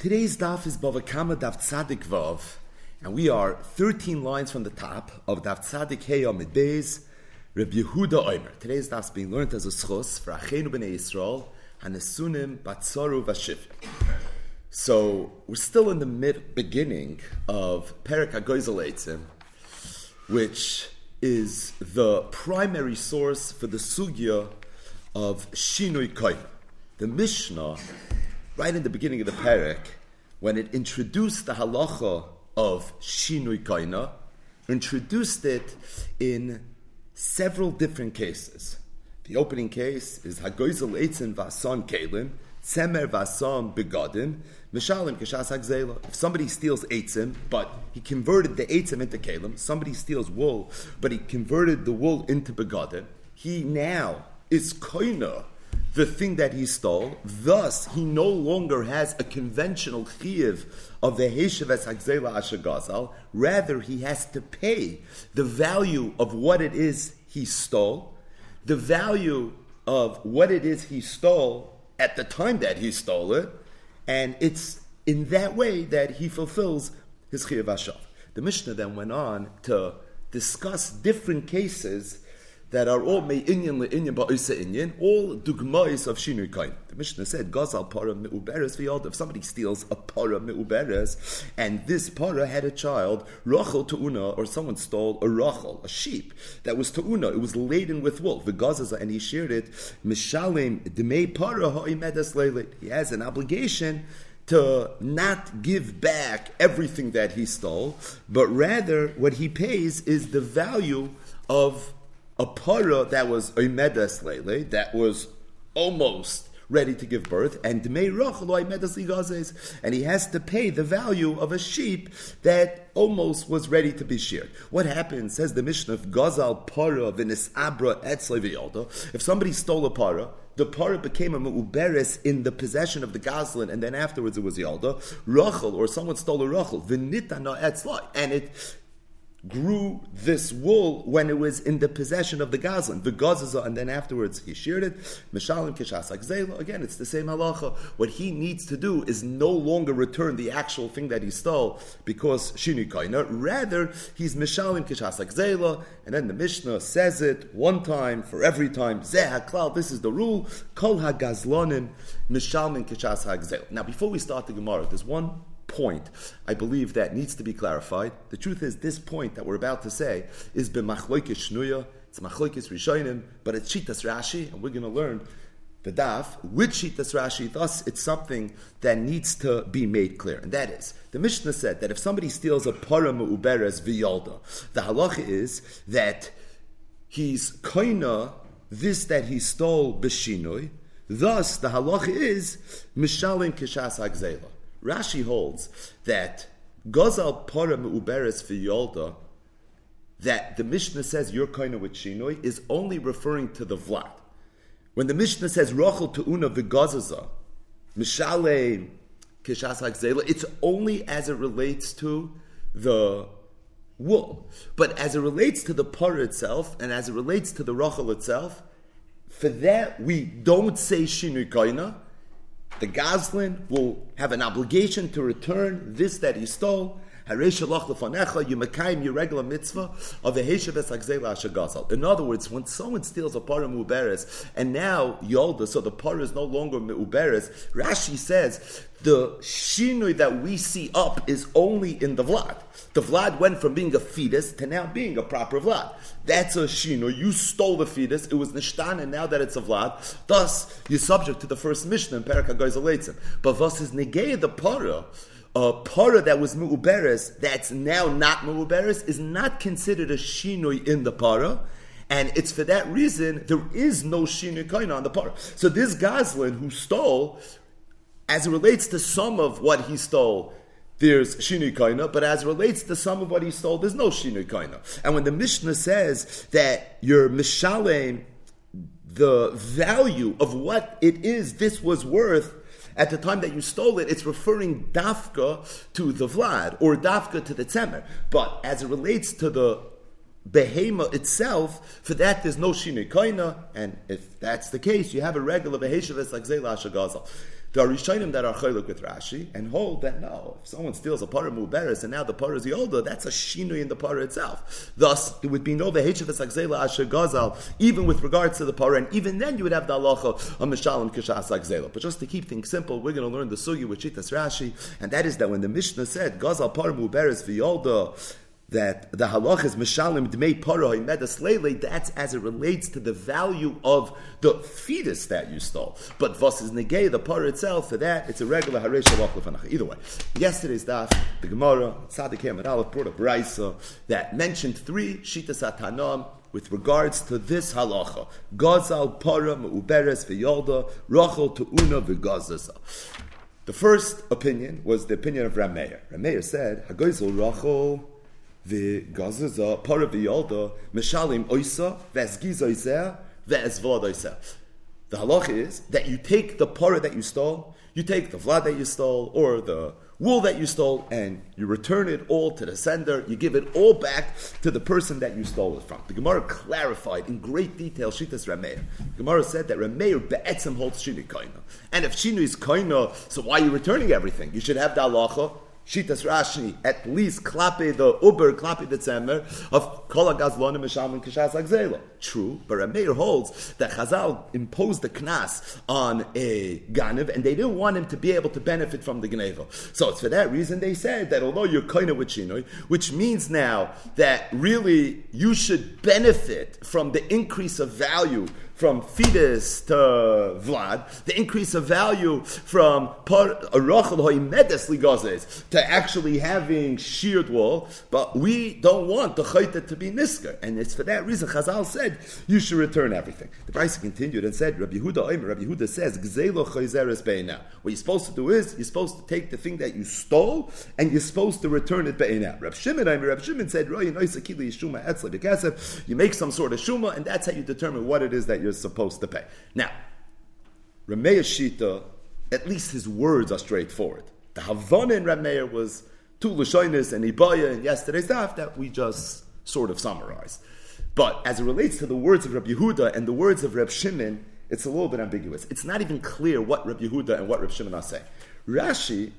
Today's daf is Bava Kama Daf Tzadik Vav, and we are 13 lines from the top of Daf Tzadik Hey Amid Beis, Reb Yehuda Omer. Today's daf is being learned as a schos for Achenu B'nai Yisrael, and Esunim Batzoru Vashiv. So, we're still in the mid beginning of Perik HaGoizel which is the primary source for the sugya of Shinui Koyma. The Mishnah right in the beginning of the parak, when it introduced the halacha of shinui kaina, introduced it in several different cases. The opening case is hagoizel eitzin vason kalim, tzemer vason begadim, mishalim kashas hagzela. If somebody steals eitzim, but he converted the eitzim into kalim, somebody steals wool, but he converted the wool into begadim, he now is koina the thing that he stole. Thus, he no longer has a conventional chiyuv of the Heshev es Hagzela Ashagazal. Rather, he has to pay the value of what it is he stole, the value of what it is he stole at the time that he stole it, and it's in that way that he fulfills his chiyuv. The Mishnah then went on to discuss different cases that are all me'inyan le'inyan ba'isa inyan, all dugmais of shinui kain. The Mishnah said, Gazal para me'uberes v'yald. If somebody steals a para me'uberes, and this para had a child, rachel tu'una, or someone stole a rachel, a sheep, that was tu'una, it was laden with wool, v'gazaza, and he shared it, mishalim demei para ha'imedes leileit. He has an obligation to not give back everything that he stole, but rather what he pays is the value of a para that was oimedes lele, that was almost ready to give birth, and and he has to pay the value of a sheep that almost was ready to be sheared. What happens, says the Mishnah of Gazal para v'nis abra etzle If somebody stole a para, the para became a mu'uberes in the possession of the gazlan, and then afterwards it was yalda. Rachel, or someone stole a rachel, v'nitana etzla, and it grew this wool when it was in the possession of the Gazlan. The Gazaza, and then afterwards he sheared it. Mishalim Kishasak Zela. Again, it's the same halacha. What he needs to do is no longer return the actual thing that he stole because Shini Kaina. Rather, he's Mishalim Kishasak Zela. And then the Mishnah says it one time for every time. Zeh HaKlal. This is the rule. Kol HaGazlonim Mishalim Kishasak Zela. Now, before we start the Gemara, there's one point, I believe that needs to be clarified. The truth is, this point that we're about to say is b'machloikis shnuya, it's machloikis rishonim, but it's shitas Rashi, and we're going to learn the daf with shitas Rashi. Thus, it's something that needs to be made clear, and that is the Mishnah said that if somebody steals a param uberes v'yalda, the halacha is that he's koina this that he stole b'shinoi. Thus, the halacha is mishalim kishas hagzela. Rashi holds that Gozal Para Uberes Yolda, that the Mishnah says your kind with Shinoi is only referring to the Vlad. When the Mishnah says Rachel Tu'una V'gazaza, Mishale Kishas HaGzela, it's only as it relates to the wool. But as it relates to the para itself, and as it relates to the Rochel itself, for that we don't say Shinoi Kaina, the Goslin will have an obligation to return this that he stole. Your regular mitzvah of the heshav In other words, when someone steals a para muberes and now yolda, so the para is no longer muberes. Rashi says the shinui that we see up is only in the vlad. The Vlad went from being a fetus to now being a proper Vlad. That's a Shino. You stole the fetus. It was Nishtan, and now that it's a Vlad, thus you're subject to the first Mishnah in Peraka Goizaletzim. But thus is negay the Para. A para that was mu'uberes, that's now not mu'uberes, is not considered a shinoi in the para. And it's for that reason there is no shinoi kaina on the para. So this Goslin who stole, as it relates to some of what he stole, there's shinui kaina, but as relates to some of what he stole, there's no shinui kaina. And when the Mishnah says that your mishalem, the value of what it is this was worth at the time that you stole it, it's referring dafka to the vlad or dafka to the tzemer. But as it relates to the behema itself, for that there's no shinui kaina, and if that's the case, you have a regular beheshavis like zela shagazal. There are Rishonim that are chaylik with Rashi and hold that no, if someone steals a parah muberes and now the parah is yolda, that's a shinui in the parah itself. Thus, there would be no vehechivas agzela asher gazal, even with regards to the parah, and even then you would have the halacha of mishalim kishas agzela. But just to keep things simple, we're going to learn the sugi with Shitas Rashi, and that is that when the Mishnah said gazal parah muberes v'yolda, that the halach is mishalim dmei paroi medas lele, that's as it relates to the value of the fetus that you stole. But vos is negay, the parah itself, for that, it's a regular haresh shalach Either way, yesterday's daf, the Gemara, Tzadik Hamad Aleph, brought a brisa that mentioned three shitas atanam with regards to this halacha. Gazal para me'uberes v'yolda, rachel tu'una v'gazasa. The first opinion was the opinion of Rameir. Rameir said, Hagoizel rachel the gazaza the v'yalda mishalim oisa v'esgiz oiseh v'esvod oiseh. The halach is that you take the para that you stole, you take the vlad that you stole, or the wool that you stole, and you return it all to the sender. You give it all back to the person that you stole it from. The Gemara clarified in great detail Shitas Rameir. The Gemara said that Rameir be'etzem holds shinu koina, and if shinu is koina, so why are you returning everything? You should have the halacha Shitas Rashi, at least klape the uber, klape the tzemer of kol agazlonim misham and kishas agzela. True, but Rameir holds that Chazal imposed the knas on a ganev, and they didn't want him to be able to benefit from the gneva. So it's for that reason they said that although you're koina with shinoi, which means now that really you should benefit from the increase of value from fetus to Vlad, the increase of value from to actually having sheared wool, but we don't want the chayta to be nisker. And it's for that reason Chazal said you should return everything. The price continued and said, Rabbi Yehuda Rabbi Yehuda says, What you're supposed to do is you're supposed to take the thing that you stole and you're supposed to return it be'ena. Rabbi Shimon, Rabbi Shimon said, You make some sort of shuma, and that's how you determine what it is that you're you're supposed to pay. Now, Rameir Shita, at least his words are straightforward. The Havana in Rameir was two Lashonis and Ibaya and yesterday's stuff that we just sort of summarized. But as it relates to the words of Rabbi Yehuda and the words of Reb Shimon, it's a little bit ambiguous. It's not even clear what Rabbi Yehuda and what Reb Shimon are saying. Rashi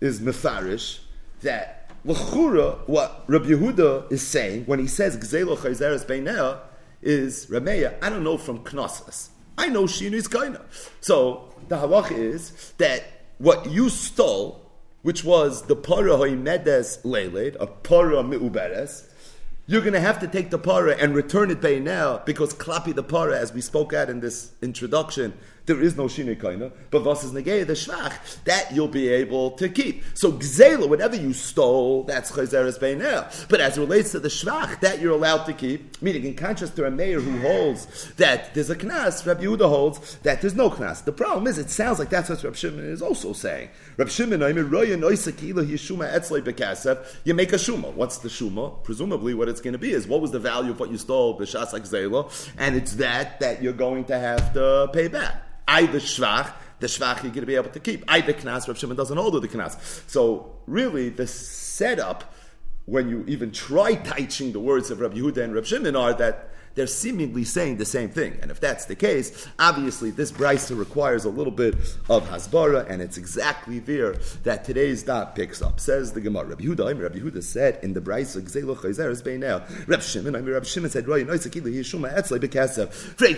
is mefarish that what Rabbi Yehuda is saying when he says is Rameya, I don't know from Knossos. I know Shinu is Kaina. So the halach is that what you stole, which was the para hoimedes leiled, a para mi'uberes, you're going to have to take the para and return it by now because klapi the para, as we spoke at in this introduction, there is no shine kaina, but versus negay the shvach that you'll be able to keep. So gzela, whatever you stole, that's chazeres beinel. But as it relates to the shvach that you're allowed to keep, meaning in contrast to a mayor who holds that there's a knas, Rabbi Yehuda holds that there's no knas. The problem is, it sounds like that's what Rabbi Shimon is also saying. Rabbi Shimon, I mean, royan oisakila yishuma etzlei bekasef. you make a shuma. What's the shuma? Presumably, what it's going to be is what was the value of what you stole, b'shas and it's that that you're going to have to pay back. I the shvach, the shvach you're going to be able to keep. Either the knas, Rav Shimon doesn't hold the knas. So really, the setup when you even try teaching the words of Rav Yehuda and Rav Shimon are that they're seemingly saying the same thing. And if that's the case, obviously this brisa requires a little bit of hasbara, and it's exactly there that today's dot picks up. Says the Gemara. Rabbi Yehuda, Rabbi Yehuda said in the brisa. Rabbi Shimon, I Shimon said,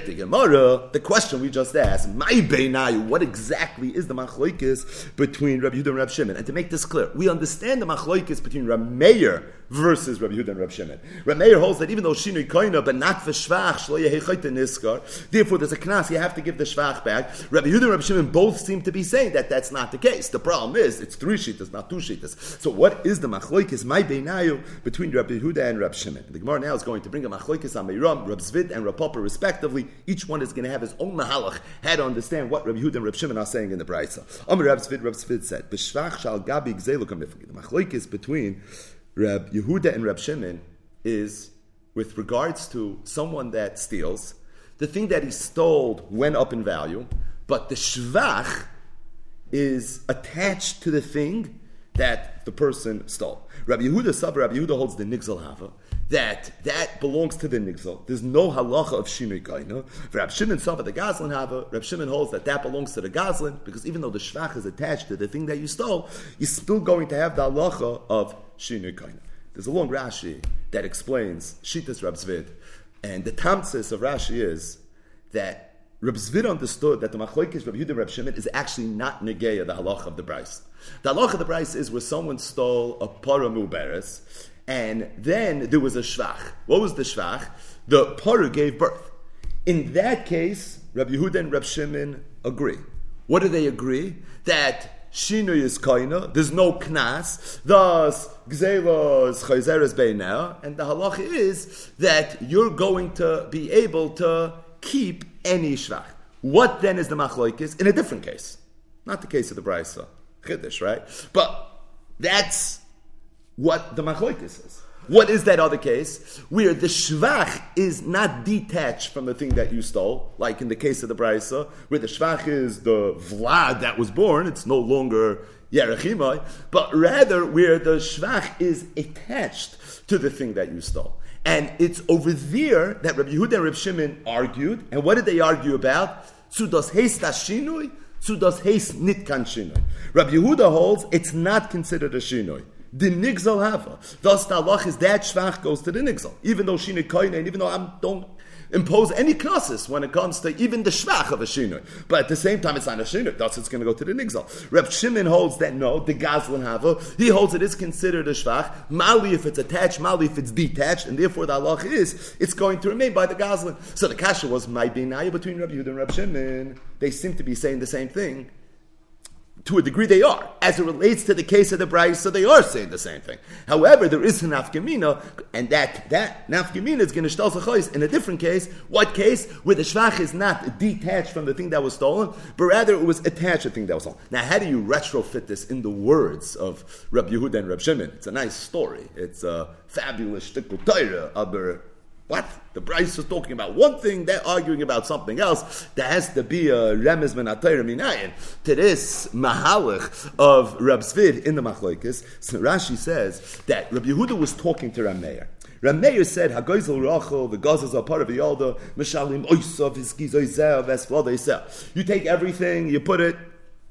the Gemara. The question we just asked, "My beinayu," what exactly is the machloikis between Rabbi Yehuda and Rabbi Shimon? And to make this clear, we understand the machloikis between Meir versus Rabbi Yehuda and Rabbi Shimon. Meir holds that even though shinui koina, but not for shvach, niskar, therefore there's a knas, you have to give the shvach back. Rabbi Yehuda and Rabbi Shimon both seem to be saying that that's not the case. The problem is, it's three shitas, not two shitas. So what is the machloikis, my beinayu, between Rabbi Yehuda and Rabbi Shimon? The Gemara now is going to bring a machloikis on Meiram, Rabbi Zvid and Rabbi Papa respectively. Each one is going to have his own mahalach, how to understand what Rabbi Yehuda and Rabbi Shimon are saying in the Brisa. Amr Rabbi Zvid, Rabbi Zvid said, B'shvach shal gabi gzelukam The machloikis between Reb Yehuda and Reb Shimon is with regards to someone that steals, the thing that he stole went up in value, but the shvach is attached to the thing that the person stole. Rabbi Yehuda Sabra, Rabbi Yehuda holds the Nigzal Hava, that that belongs to the Nigzal. There's no halacha of Shinui Kaina. Rabbi Shimon Sabra, the Gazlan Hava, Rabbi Shimon holds that that belongs to the Gazlan, because even though the Shvach is attached to the thing that you stole, you're still going to have the halacha of Shinui Kaina. There's a long Rashi that explains Shitas Rab Zvid, and the tamsis of Rashi is that Reb Zvid understood that the machlokes Reb Yehuda Reb Shimon is actually not negeya the halach of the Braisa. The halach of the Braisa is where someone stole a para muberes, and then there was a shvach. What was the shvach? The para gave birth. In that case, Reb Yehuda and Reb Shimon agree. What do they agree? That Shinu is kaina, there's no knas, thus gzela is chayzeres beinah, and the halach is that you're going to be able to keep any shvach. What then is the machloikis in a different case? Not the case of the brisa, chiddush, right? But that's what the machloikis is. What is that other case where the shvach is not detached from the thing that you stole, like in the case of the brisa, where the shvach is the vlad that was born, it's no longer yerachimai, but rather where the shvach is attached to the thing that you stole. And it's over there that Rabbi Yehuda and Rabbi Shimon argued. And what did they argue about? Tzudas heis tashinui, tzudas heis nitkan shinui. Rabbi Yehuda holds it's not considered a shinui. The nigzal hava. Thus the halach is that shvach goes to the nigzal. Even though koine, and even though I don't impose any knossos when it comes to even the shvach of a shinui. But at the same time, it's not a shinui. Thus, it's going to go to the nigzal. Reb Shimon holds that no, the gazlan hava. He holds it is considered a shvach. Mali if it's attached, mali if it's detached, and therefore the halach is it's going to remain by the gazlan. So the kasha was my binaya between Reb Yehuda and Reb Shimon. They seem to be saying the same thing to a degree they are. As it relates to the case of the so they are saying the same thing. However, there is an nafkamina, and that that nafkamina is going to shtal in a different case. What case? Where the shvach is not detached from the thing that was stolen, but rather it was attached to the thing that was stolen. Now, how do you retrofit this in the words of Reb Yehuda and Reb Shimon? It's a nice story. It's a fabulous shtickle Torah, what? The Braisa is talking about one thing, they're arguing about something else. There has to be a menatayr minayin to this mahalich of Rab Zvid in the machlokes. So Rashi says that Rabbi Yehuda was talking to Rameir. Rameir said, "Hagoizel rachel, the gazas are part of the yalda, mishalim oisav hiskizoizel vesvladeisel." You take everything, you put it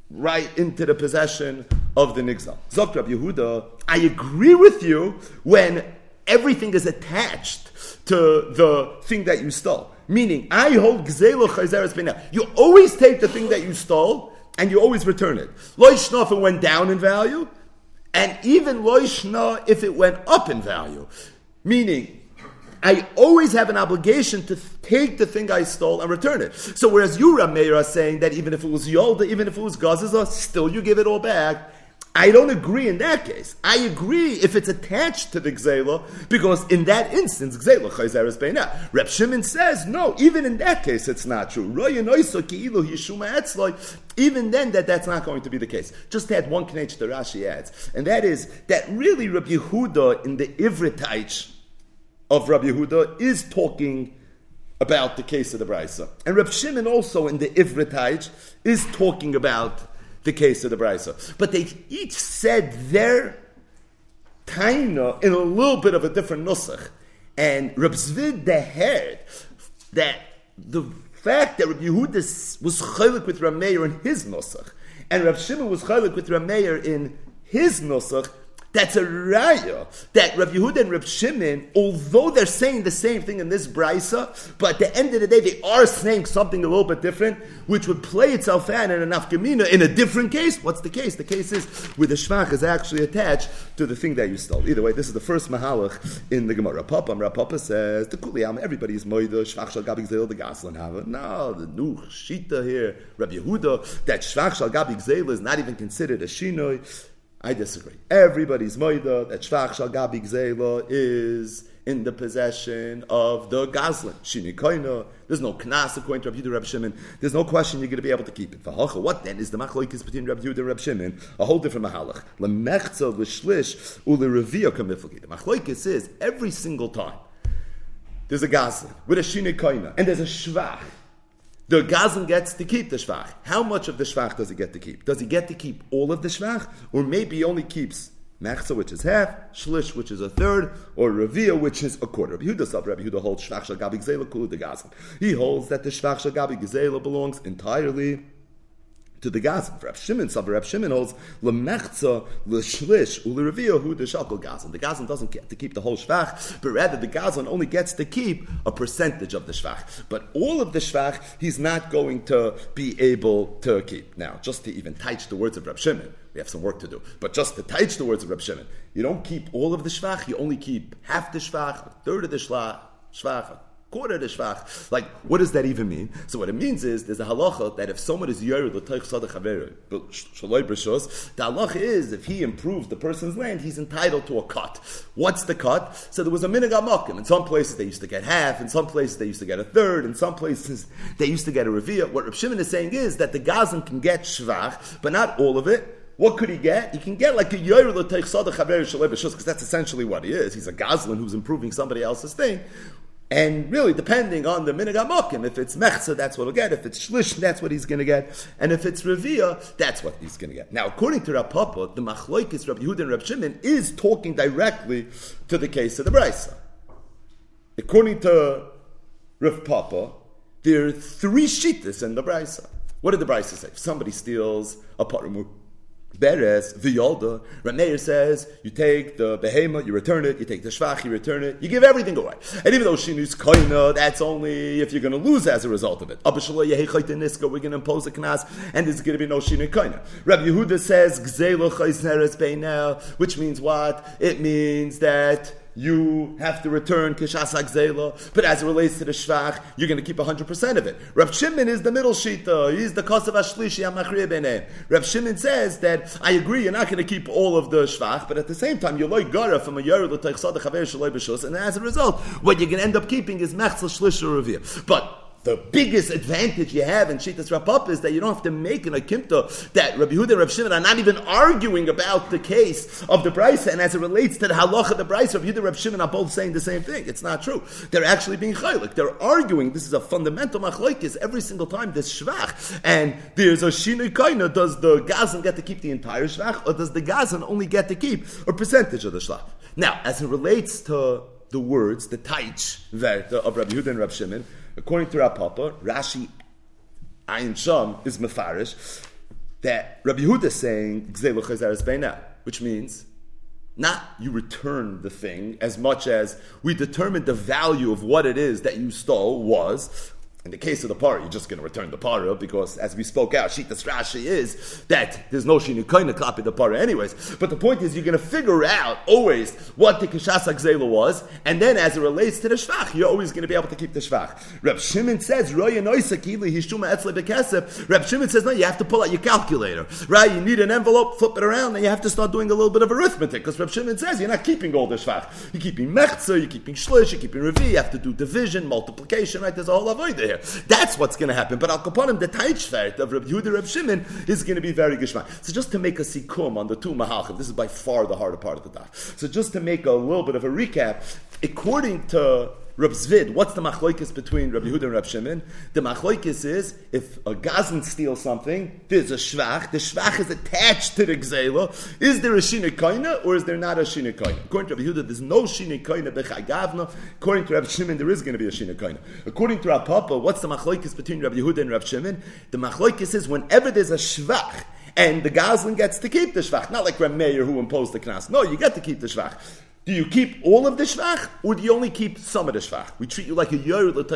right into the possession of the nigzal. Zok Rabbi Yehuda, I agree with you when everything is attached to the thing that you stole. Meaning, I hold gzelo chayzeres b'nei. You always take the thing that you stole and you always return it. Loishna if it went down in value, and even loishna if it went up in value. Meaning, I always have an obligation to take the thing I stole and return it. So whereas you, Rameir, are saying that even if it was Yolda, even if it was Gazaza, still you give it all back. I don't agree in that case. I agree if it's attached to the Gzela, because in that instance, Gzela Chayzeres Beina. Reb Shimon says, no, even in that case, it's not true. Even then, that that's not going to be the case. Just add one knech Rashi adds, and that is that really Reb Yehuda in the Ivritach of Reb Yehuda is talking about the case of the Brisa. And Reb Shimon also in the Ivritach is talking about the case of the Brisa. But they each said their taina in a little bit of a different nusach. And Reb Zvid heard that the fact that Reb Yehuda was chaylik with Rameir in his nusach, and Reb Shimon was chaylik with Rameir in his nusach, that's a raya that Rav Yehuda and Rav Shimon, although they're saying the same thing in this brisa, but at the end of the day they are saying something a little bit different, which would play itself out in an afkamina in a different case. What's the case? The case is where the shvach is actually attached to the thing that you stole. Either way, this is the first mahalach in the Gemara. Papa, Papa says the kuliyam everybody is moida shvach shal gabig zel the gaslan have No, the new shita here, Rav Yehuda, that shvach shal gabig zel is not even considered a shinoi. I disagree. Everybody's moida that Shvach Shal Gabi is in the possession of the Gazlan. Shinikoina. There's no knas according to Rabbi Yehuda Reb Shimon. There's no question you're going to be able to keep it. What then is the machlokes between Rabbi Yehuda and Reb Shimon? A whole different mahalach. Lemechza l'shlish u'lerevia kamiflagi. The machlokes is every single time there's a Gazlan with a Shinikoina and there's a Shvach the Gazan gets to keep the Shvach. How much of the Shvach does he get to keep? Does he get to keep all of the Shvach? Or maybe he only keeps Mechza, which is half, Shlish, which is a third, or Revia, which is a quarter. Rabbi Yehuda sub Rabbi Yehuda holds Shvach Gabi Gzela Kulu de Gazan. He holds that the Shvach Gabi Gzela belongs entirely to the Gazan. For Reb Shimon, Savar Reb Shimon holds lemechza l'shlish u'lerevia hu the shakal Gazan. The Gazan doesn't get to keep the whole shvach, but rather the Gazan only gets to keep a percentage of the shvach. But all of the shvach, he's not going to be able to keep. Now, just to even touch the words of Reb Shimon, we have some work to do. But just to touch the words of Reb Shimon, you don't keep all of the shvach, you only keep half the shvach, a third of the shvach, shvach quarter the shvach. Like, what does that even mean? So what it means is there's a halacha that if someone is yored l'toich sadach haveru, shaloi brishos, the halacha is if he improves the person's land, he's entitled to a cut. What's the cut? So there was a minig amakim. In some places they used to get half. In some places they used to get a third. In some places they used to get a revia. What Reb Shimon is saying is that the gazan can get shvach, but not all of it. What could he get? He can get like a yoyer l'teich sadach haveru because that's essentially what he is. He's a gazlan who's improving somebody else's thing. And really, depending on the minig amokim, if it's mechza, that's what he'll get. If it's shlish, that's what he's going to get. And if it's revia, that's what he's going to get. Now, according to Rav Papa, the machloikis Rabbi Yehuda and Rabbi Shimon is talking directly to the case of the brisa. According to Rav Papa, there are three shittas in the brisa. What did the brisa say? If somebody steals a paramur, Beres, Viyolda, Rameir says, you take the behema, you return it, you take the shvach, you return it, you give everything away. And even though Shinus Koina, that's only if you're going to lose as a result of it. Niska, we're going to impose a knas, and there's going to be no Shinus Koina. Rabbi Yehuda says, which means what? It means that you have to return kishas zela, but as it relates to the shvach, you're going to keep 100% of it. Reb Shimon is the middle shita. He's the kosav ashlishi amachriya Reb Shimon says that I agree, you're not going to keep all of the shvach, but at the same time, you're like gara from a yer l'teichsad chaver shaloi b'shus, and as a result, what you're going to end up keeping is mechzel shlish revir. But the biggest advantage you have in Shitas Rapap is that you don't have to make an akimta that Rabbi Huda and Rabbi Shimon are not even arguing about the case of the Brisa, and as it relates to the halacha of the Brisa, Rabbi Huda and Rabbi Shimon are both saying the same thing. It's not true. They're actually being chaylik. They're arguing. This is a fundamental machlokes every single time there's shvach, and there's a shinui kaina. Does the gazan get to keep the entire shvach, or does the gazan only get to keep a percentage of the shvach? Now, as it relates to the words, the taich of Rabbi Huda and Rabbi Shimon, According to Rav Papa, Rashi Ayin Sham is Mefarish that Rabbi Yehuda is saying which means not you return the thing as much as we determined the value of what it is that you stole was in the case of the parah, you're just going to return the parah because, as we spoke out, Shita Rashi is that there's no Shinu Kaina copy the parah, anyways. But the point is, you're going to figure out always what the Kishas Zela was, and then as it relates to the Shvach, you're always going to be able to keep the Shvach. Reb Shimon says. Reb Shimon says, no, you have to pull out your calculator, right? You need an envelope, flip it around, and you have to start doing a little bit of arithmetic because Reb Shimon says you're not keeping all the Shvach. You're keeping Mechzer, you're keeping Shlish, you're keeping Revi, you have to do division, multiplication, right? There's a whole avoid there. That's what's going to happen. But Al Kaponim, the Taichvert of Reb Yehuda Reb Shimon is going to be very gishmak. So just to make a sikum on the two mahalchim, this is by far the harder part of the daf. So just to make a little bit of a recap, according to Reb Zvid, what's the machloikis between Rabbi Yehuda and Reb Shimon? The machloikis is if a gazan steals something, there's a shvach. The shvach is attached to the gzela. Is there a shinikoina or is there not a shinikoina? According to Rabbi Yehuda, there's no shinikoina bechagavna. According to Reb Shimon, there is going to be a shinikoina. According to Reb Papa, what's the machloikis between Rabbi Yehuda and Reb Shimon? The machloikis is whenever there's a shvach and the gazlan gets to keep the shvach, not like Reb Meir who imposed the knas. No, you get to keep the shvach. Do you keep all of the shvach, or do you only keep some of the shvach? We treat you like a yor According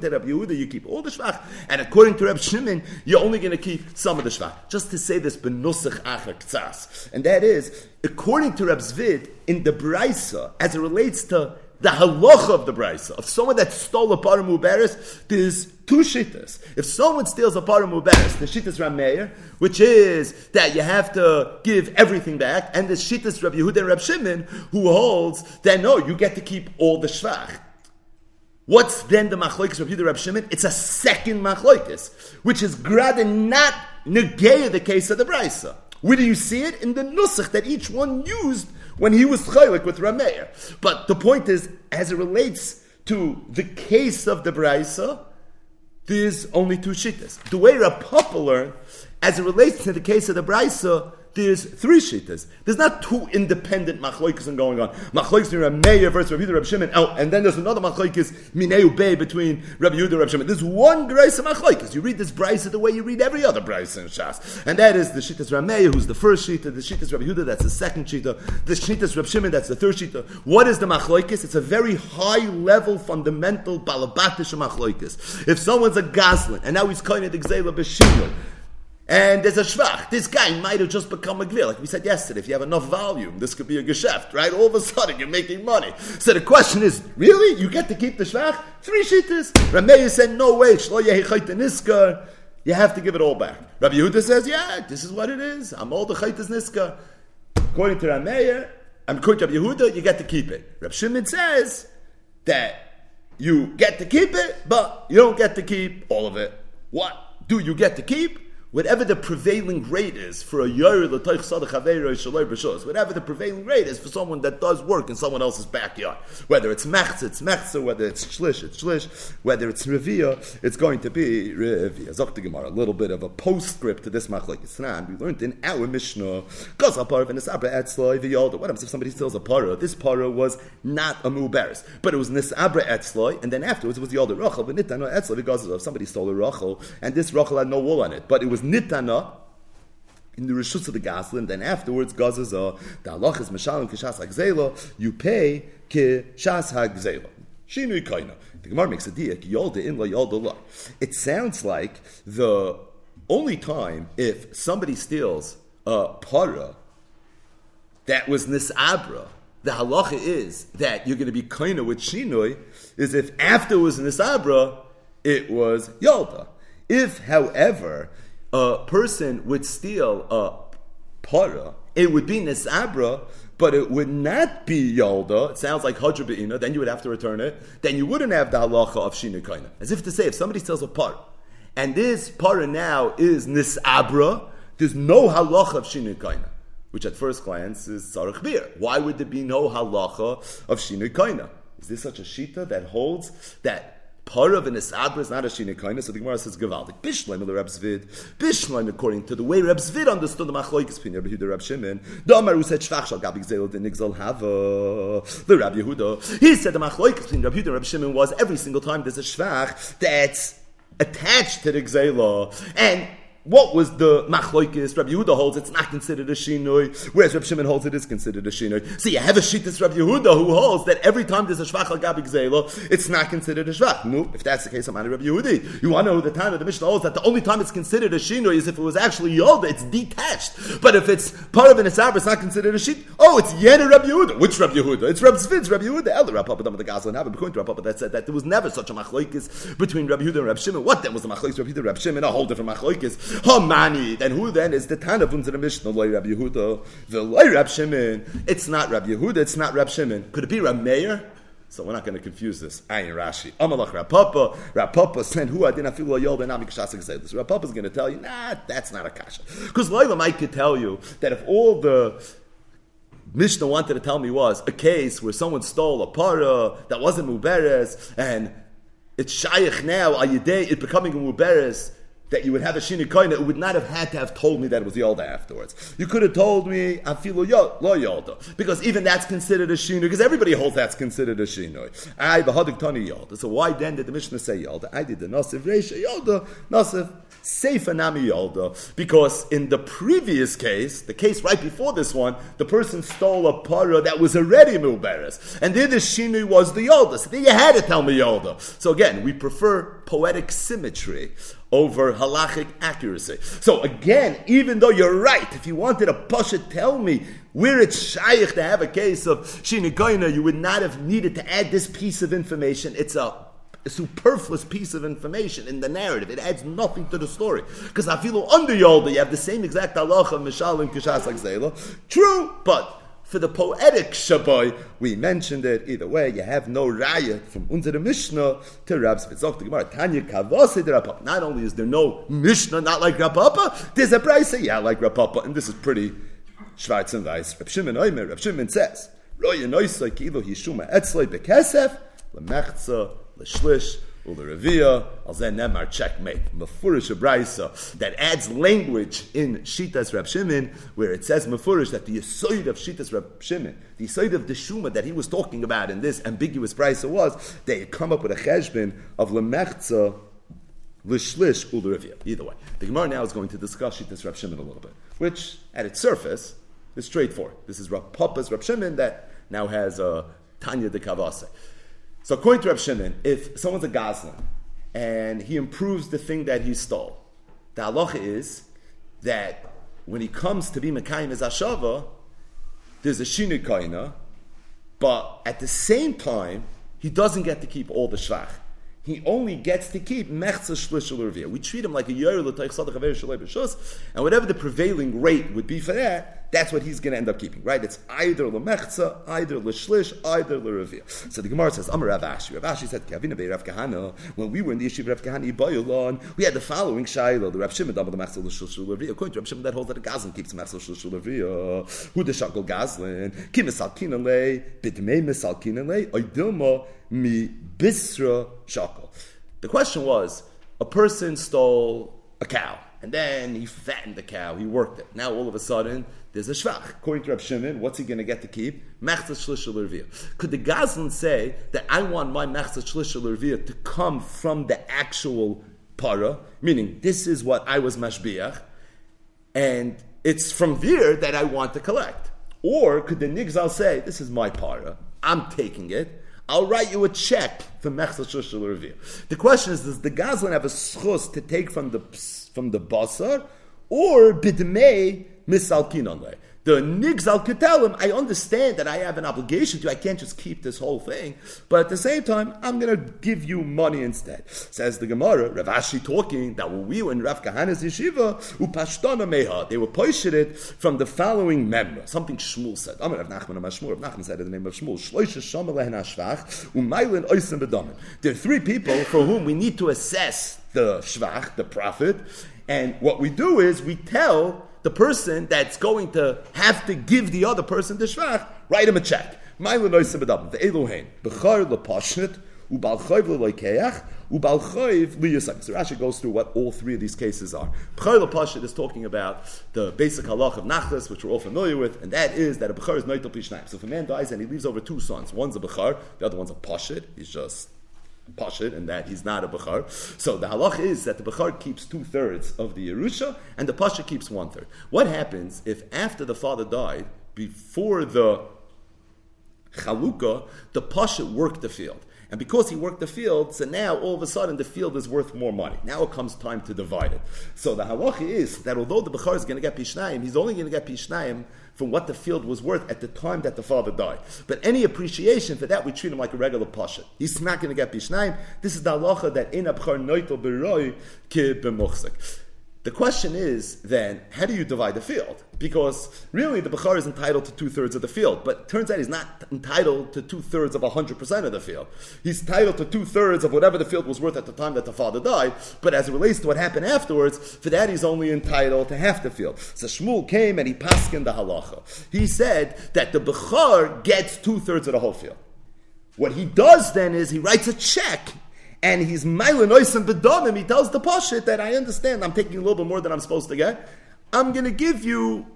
to Rabbi Yehuda, you keep all the shvach, and according to Rabbi Shimon, you're only going to keep some of the shvach. Just to say this benusach acher ktsas, and that is according to Rabbi Zvid in the brisa as it relates to the halacha of the brisa of someone that stole a param muberes, there's two shittas. If someone steals a param muberes, the shittas Rameir, which is that you have to give everything back, and the shittas Rabbi Yehuda and Rabbi Shimon, who holds that no, you get to keep all the shvach. What's then the machlokes of Yehuda Rabbi Shimon? It's a second machlokes, which is grad and not negay the case of the brisa. Where do you see it? In the nusach that each one used when he was chaylik with Rameir. But the point is, as it relates to the case of the Braisa, there's only two shittas. The way Rav Papa learned, as it relates to the case of the Braisa, there's three shitas. There's not two independent machloikas going on. Machloikas between Rameya versus Rabbi Yehuda Rabbi Shimon. Oh, and then there's another machloikas Mineu Bey between Rabbi Yehuda and Rabbi Shimon. There's one Braisa machloikas. You read this Braisa the way you read every other Braisa in Shas, and that is the shitas Rameya, who's the first shita. The shitas Rabbi Yehuda, that's the second shita. The shitas Rabbi Shimon, that's the third shita. What is the machloikas? It's a very high level, fundamental balabatish machloikas. If someone's a goslin and now he's kind of the Gzela B'Shimon, and there's a shvach. This guy might have just become a gvir. Like we said yesterday, if you have enough volume, this could be a geschäft, right? All of a sudden, you're making money. So the question is, really? You get to keep the shvach? Three shittas. Rameya said, no way. You have to give it all back. Rabbi Yehuda says, yeah, this is what it is. I'm all the chaytas niska. According to Rameya, I'm according to Rabbi Yehuda, you get to keep it. Rabbi Shimon says that you get to keep it, but you don't get to keep all of it. What do you get to keep? Whatever the prevailing rate is for a yor l'toich sadach b'shos, whatever the prevailing rate is for someone that does work in someone else's backyard, whether it's mechza, it's mechza, whether it's shlish, it's shlish, whether it's revia, it's going to be revia. Zok Gemara, a little bit of a postscript to this machlek Yisran. We learned in our Mishnah, gaz apar v'nisabra etzloi v'yolda. What happens if somebody steals a para? This para was not a muberes, but it was nisabra etzloi, and then afterwards it was the older rachel, but nitano etzloi v'gaz if somebody stole a rachel, and this rachel had no wool on it, but it was was nitana in the rishus of the goslin. Then afterwards, gazazah oh, the halach is mashalim kishas hagzela. You pay kishas hagzela. Shinui kaina. The Gemara makes a diak yolda in la yolda la. It sounds like the only time if somebody steals a para that was nisabra. The halacha is that you're going to be kaina with shinui is if after it was nisabra, it was yolda. If, however, a person would steal a para, it would be nisabra, but it would not be yalda. It sounds like hadra be'ina. Then you would have to return it. Then you wouldn't have the halacha of shinikaina. As if to say, if somebody steals a par, and this para now is nisabra, there's no halacha of shinikaina. Which at first glance is sarach beer. Why would there be no halacha of shinikaina? Is this such a shita that holds that Parav and Isabra is not a Shinikaina, so the Gemara says Gavaldik. Bishleim the Reb Zvid. Bishleim, according to the way Reb Zvid understood the Machloikis between Rabbi Yehuda Reb Shimon. Amar who said Shvach shal Gabi Gzel the Nigzal Hava. The Rabbi Yehuda. He said the Machloikis Rabbi Yehuda Reb Shimon was every single time there's a Shvach that's attached to the Gzela. And what was the machloikis? Rabbi Yehuda holds it's not considered a shinoi, whereas Rabbi Shimon holds it is considered a shinoi. So you have a shittis Rabbi Yehuda who holds that every time there's a shvach al gabi it's not considered a shvach. No, if that's the case, I'm on Rabbi Yehudi. You want to know the time of the Mishnah holds that the only time it's considered a shinoi is if it was actually yolda, it's detached. But if it's part of an isabra, it's not considered a shin. Oh, it's yena Rabbi Yehuda. Which Rabbi Yehuda? It's Rabbi Zvid's Rabbi Yehuda. Elder Rabbi Papa the Gaza and have according to Rabbi Papa that said that there was never such a machloikis between Rabbi Yehuda and Rabbi Shimon. What then was the machloikis Rabbi Yehuda Rabbi Shimon? A whole different machloikis. Hamani. Then who then is the Tana of the Mishnah? Loy Rabbi Yehuda, the Loy Rab Shimon. It's not Rabbi Yehuda. It's not Rab Shimon. Could it be Rab Meir? So we're not going to confuse this. Ayin Rashi. Amalach Rapapa. Rapapa said, "Who I didn't feel loyal then I'm say this." Is going to tell you, "Nah, that's not a kasha." Because Loila might could tell you that if all the Mishnah wanted to tell me was a case where someone stole a para that wasn't muberes and it's shaykh now, ayidei, it becoming a muberes that you would have a shini koina, it would not have had to have told me that it was yolda afterwards. You could have told me I feel lo yolda because even that's considered a shinu because everybody holds that's considered a shinu. I bahadik tani yolda. So why then did the Mishnah say yolda? I did the nasif reisha yolda nasif. Seifa Nami Yolda, because in the previous case, the case right before this one, the person stole a para that was already Muberes. And there the Shinu was the Yolda. So there you had to tell me Yolda. So again, we prefer poetic symmetry over halachic accuracy. So again, even though you're right, if you wanted a pasha tell me where it's shaykh to have a case of shinikoina, you would not have needed to add this piece of information. It's a a superfluous piece of information in the narrative. It adds nothing to the story. Because I feel under Yolda, you have the same exact halacha, Mishal and Kishas Zela. True, but for the poetic Shabbai, we mentioned it. Either way, you have no raya from unser Mishnah to Rab's Vitzok to Gemara. Tanya Kavose de Rapapa. Not only is there no Mishnah not like Rapapa, there's a price, yeah, like Rapapa. And this is pretty Schwarz and Weiß. Rab Shimon Oimer, Rab Shimon says, Roya Noisai Kilo Hishuma Etzloi Bekesef, Lemechza, Leshlish, Ula Revia, Al Zen Nemar, checkmate. Mefurish Abraisa, that adds language in Shitas Rab Shimon, where it says Mefurish that the Yisoid of Shitas Rab Shimon, the Yisoid of the Shuma that he was talking about in this ambiguous Braisa was, they come up with a cheshbin of Lemechza, Lishlish Ula Revia. Either way. The Gemara now is going to discuss Shitas Rab Shimon a little bit, which at its surface is straightforward. This is Rab Papa's Rab Shimon that now has a Tanya de Kavase. So according to Rab Shimon, if someone's a Goslin and he improves the thing that he stole, the halacha is that when he comes to be Mekayim as Ashava, there's a Shinikaina, but at the same time, he doesn't get to keep all the Shvach. He only gets to keep Mechza Shlish We treat him like a Yer L'Taich Sadach Aver Shalei and whatever the prevailing rate would be for that, that's what he's going to end up keeping, right? It's either lemechza, either leshlish, either lerevia. So the Gemara says, Amar Rav Ashi. Rav Ashi said, Kavina be Rav Kahana. When we were in the yeshiva Rav Kahana Ibayulon, we had the following shaila. The Rav Shimon the mechza leshlish lerevia. According to Rav Shimon, that holds that a gazlan keeps mechza leshlish lerevia. Who the shakol gazlan? Kim misal kinale, bitmei misal kinale, oidilma mi bisra shakol. The question was, a person stole a cow. And then he fattened the cow, he worked it. Now all of a sudden, there's a shvach. According to Reb Shimon, what's he going to get to keep? Mechza shlishal Could the Gazlan say that I want my mechza shlishal to come from the actual para, meaning this is what I was mashbiach, and it's from there that I want to collect? Or could the Nigzal say, this is my para, I'm taking it, I'll write you a check for Mechza Shushal The question is, does the Gazlan have a schus to take from the from the basar, or bidmei misalkinonle. The nigzal could tell him, I understand that I have an obligation to, I can't just keep this whole thing, but at the same time, I'm going to give you money instead. Says the Gemara, Rav Ashi talking that when we were in Rav Kahana's yeshiva, upashtana meha, they were posted it from the following memra, something Shmuel said. Amar Rav Nachman Amar Shmuel, Rav Nachman said in the name of Shmuel, Shloisha Shama lehen hashvach, umaylin oisim bedamin. There are three people for whom we need to assess the shvach, the prophet. and what we do is we tell the person that's going to have to give the other person the shvach, write him a check. So Rashi goes through what all three of these cases are. Bechar lepashnet is talking about the basic halach of nachlas, which we're all familiar with, and that is that a bechar is noitel pishnaim. So if a man dies and he leaves over two sons, one's a bechar, the other one's a pashit, he's just Pashit, and that he's not a Bechar. So the halach is that the Bechar keeps two thirds of the Yerusha, and the Pashit keeps one third. What happens if after the father died, before the Chalukah, the Pashit worked the field? And because he worked the field, so now all of a sudden the field is worth more money. Now it comes time to divide it. So the halacha is that although the Bechar is going to get Pishnayim, he's only going to get Pishnayim from what the field was worth at the time that the father died. But any appreciation for that, we treat him like a regular pasha. He's not going to get Pishnayim. This is the halacha that in Abchar Noitel Beroi Ki. The question is then, how do you divide the field? Because really the Bukhar is entitled to two thirds of the field, but turns out he's not entitled to two thirds of 100% of the field. He's entitled to two thirds of whatever the field was worth at the time that the father died, but as it relates to what happened afterwards, for that he's only entitled to half the field. So Shmuel came and he passed in the halacha. He said that the Bukhar gets two thirds of the whole field. What he does then is he writes a check and he's Mailanoisim Bedonim, he tells the Pashit that I understand I'm taking a little bit more than I'm supposed to get. I'm going to give you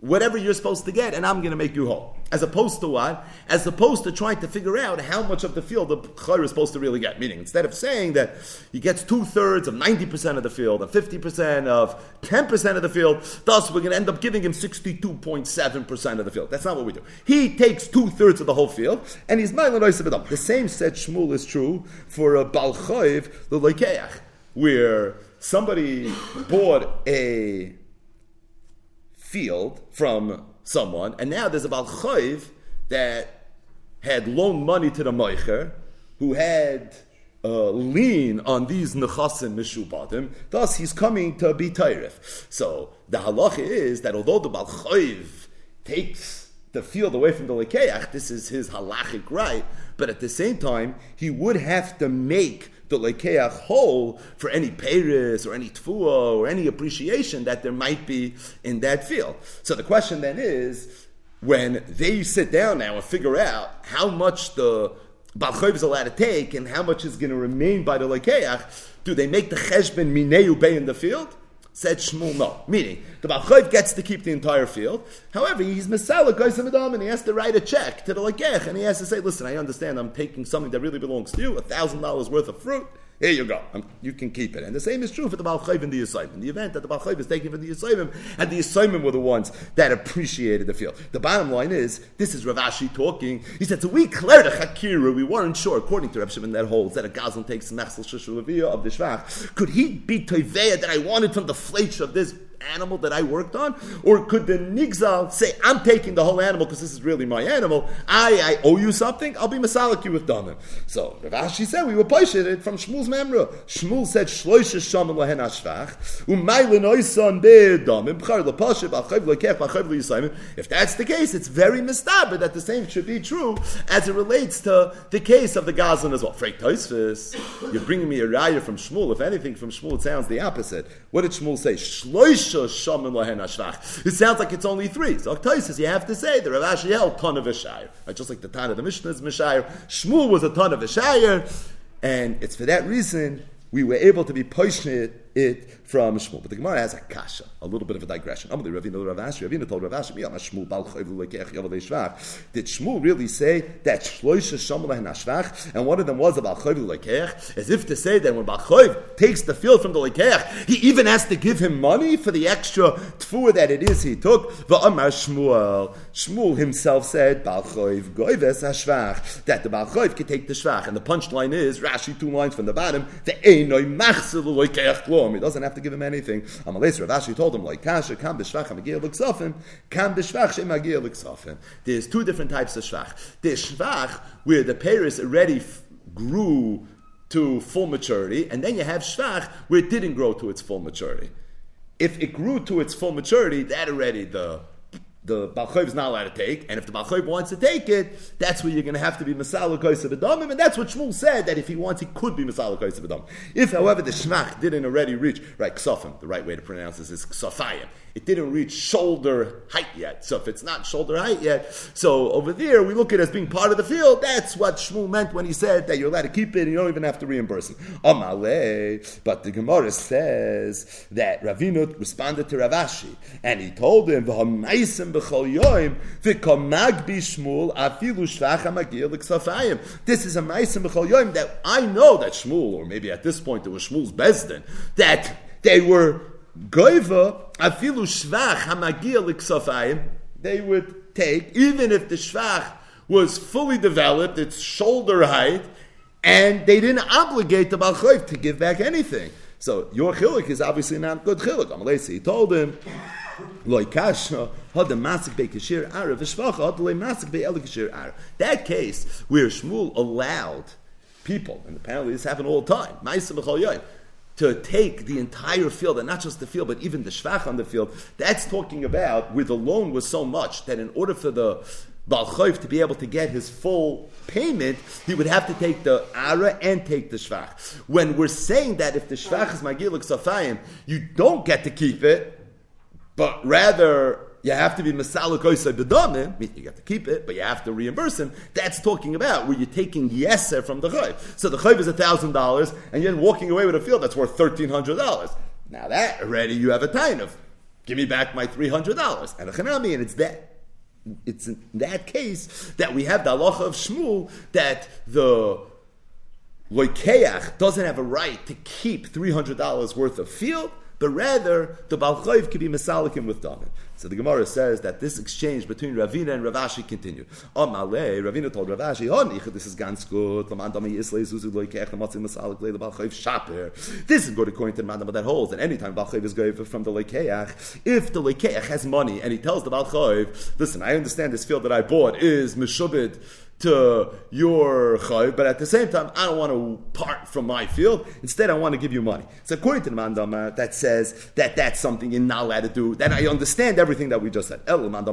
whatever you're supposed to get, and I'm going to make you whole. As opposed to what? As opposed to trying to figure out how much of the field the Chayr is supposed to really get. Meaning, instead of saying that he gets two thirds of 90% of the field, and 50% of 10% of the field, thus we're going to end up giving him 62.7% of the field. That's not what we do. He takes two thirds of the whole field, and he's The same said Shmuel is true for a Balchayv, the Leikeach, where somebody bought a field from someone, and now there's a Balchayv that had loaned money to the Meicher, who had uh, lien on these nechasim mishubatim. Thus, he's coming to be tayrif. So the halacha is that although the balchayv takes the field away from the lekeach, this is his halachic right. But at the same time, he would have to make the lekeach whole for any peiris or any tfuah or any appreciation that there might be in that field. So the question then is, when they sit down now and figure out how much the Balchoiv is allowed to take, and how much is going to remain by the Lekeach? Do they make the Cheshbon Mineu Bay in the field? Said Shmuel, no. Meaning, the Balchoiv gets to keep the entire field. However, he's Masala, Goisam Adam, and he has to write a check to the Lekech, and he has to say, listen, I understand I'm taking something that really belongs to you, a $1,000 worth of fruit. Here you go. Um, you can keep it. And the same is true for the Baal Chayv and the Yisayim. In the event that the Baal Chayv is taken from the Yisayim, and the Yisayim were the ones that appreciated the field. The bottom line is, this is Rav Ashi talking. He said, so we declared a Chakira. We weren't sure, according to Rav Shimon, that holds that a Gazlan takes Mechsel Shushu of the Shvach. Could he be Toiveya that I wanted from the flesh of this animal that I worked on? Or could the Nigzal say, I'm taking the whole animal because this is really my animal. I, I owe you something. I'll be Masalik you with Damim. So Rav Ashi said, we were pushing it from Shmuel's Memra. Shmuel said, Shloisha Shaman Lahen Ashvach, Oisan Damim, B'char L'Yisayim. If that's the case, it's very mistaber that the same should be true as it relates to the case of the Gazlan as well. Freik Toisfis, you're bringing me a raya from Shmuel. If anything, from Shmuel, it sounds the opposite. What did Shmuel say? Shloisha it sounds like it's only three. So says you have to say the Rav Ashi held ton of a shire. Uh, just like the ton of the Mishnah is. Shmuel was a ton of a shire. And it's for that reason we were able to be pushing it from Shmuel. But the Gemara has a kasha, a little bit of a digression. Amalei Ravina Rav Ashi, Ravina told Rav Ashi, Shmuel bal Did Shmuel really say that Shloisha Shamal and Ashvach, and one of them was about Chayv Lekech, as if to say that when Balchayv takes the field from the Lekech, he even has to give him money for the extra tfuah that it is he took. Va'amar Shmuel, Shmuel himself said, Balchayv Goives Ashvach, that the Balchayv can take the Shvach, and the punchline is Rashi two lines from the bottom, the Einoi Machzel Lekech Klom. He doesn't have to give him anything. Amalei Rav Ashi told him like Kasha Kam B'Shvach Hamagir L'Ksofim Kam B'Shvach Shem Magir L'Ksofim. There's two different types of Shvach. There's Shvach where the Paris already f- grew to full maturity, and then you have Shvach where it didn't grow to its full maturity. If it grew to its full maturity, that already the the Balchayv is not allowed to take, and if the Balchayv wants to take it, that's where you're going to have to be Masala Koisa B'damim, and that's what Shmuel said, that if he wants, he could be Masala Koisa B'damim. If, however, the Shmach didn't already reach, right, Ksofim, the right way to pronounce this is Ksofayim, it didn't reach shoulder height yet. So if it's not shoulder height yet, so over there we look at it as being part of the field. That's what Shmuel meant when he said that you're allowed to keep it and you don't even have to reimburse it. Amale, but the Gemara says that Ravinut responded to Ravashi and he told him, This is a maisim b'chol yoim that I know that Shmuel, or maybe at this point it was Shmuel's Bezdin, that they were Goiva, afilu shvach they would take, even if the shvach was fully developed, its shoulder height, and they didn't obligate the Balchoiv to give back anything. So your chilik is obviously not good chilik. Amalesi, he told him. That case where Shmuel allowed people, and apparently this happened all the time, to take the entire field, and not just the field, but even the shvach on the field, that's talking about where the loan was so much that in order for the Balchoif to be able to get his full payment, he would have to take the Ara and take the Shvach. When we're saying that if the Shvach is Magilik Safayim, you don't get to keep it, but rather you have to be Masala Koisa Bedomim, you have to keep it, but you have to reimburse him. That's talking about where you're taking Yeser from the Chayv. So the Chayv is $1,000, and you're walking away with a field that's worth $1,300. Now that already you have a time of, give me back my $300. And a Chanami, and it's that. It's in that case that we have the halacha of Shmuel that the Loikeach doesn't have a right to keep $300 worth of field, but rather the Balchayv could be Masalikim with David. So the Gemara says that this exchange between Ravina and Ravashi continued. Amale, Ravina told Ravashi, Oh, this is ganz good. This is good according to the Mandama that holds. And anytime Balchayv is going from the Lekeach, if the Lekeach has money and he tells the Balchayv, listen, I understand this field that I bought is Meshubit to your chayv, but at the same time, I don't want to part from my field. Instead, I want to give you money. So according to the mandama, that says that that's something you're not allowed to do. Then I understand everything that we just said. But according to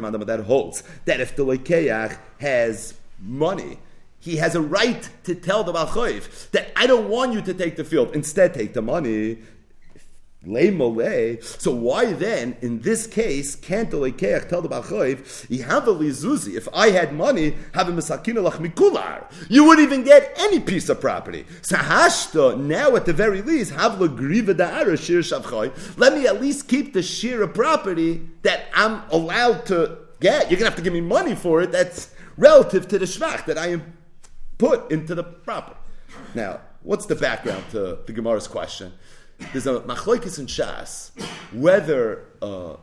the mandama, that holds that if the lekeach has money, he has a right to tell the Balchoiv that I don't want you to take the field. Instead, take the money So why then, in this case, can't the lekeach tell the balchoiv, have a lizuzi, if I had money, have a misakina lach mikular, you wouldn't even get any piece of property. Sahashta, now at the very least, have legriva da'ara shir shavchoy, let me at least keep the share of property that I'm allowed to get. You're going to have to give me money for it that's relative to the shvach that I am put into the property. Now, what's the background to the Gemara's question? There's a machloikis in Shas whether uh,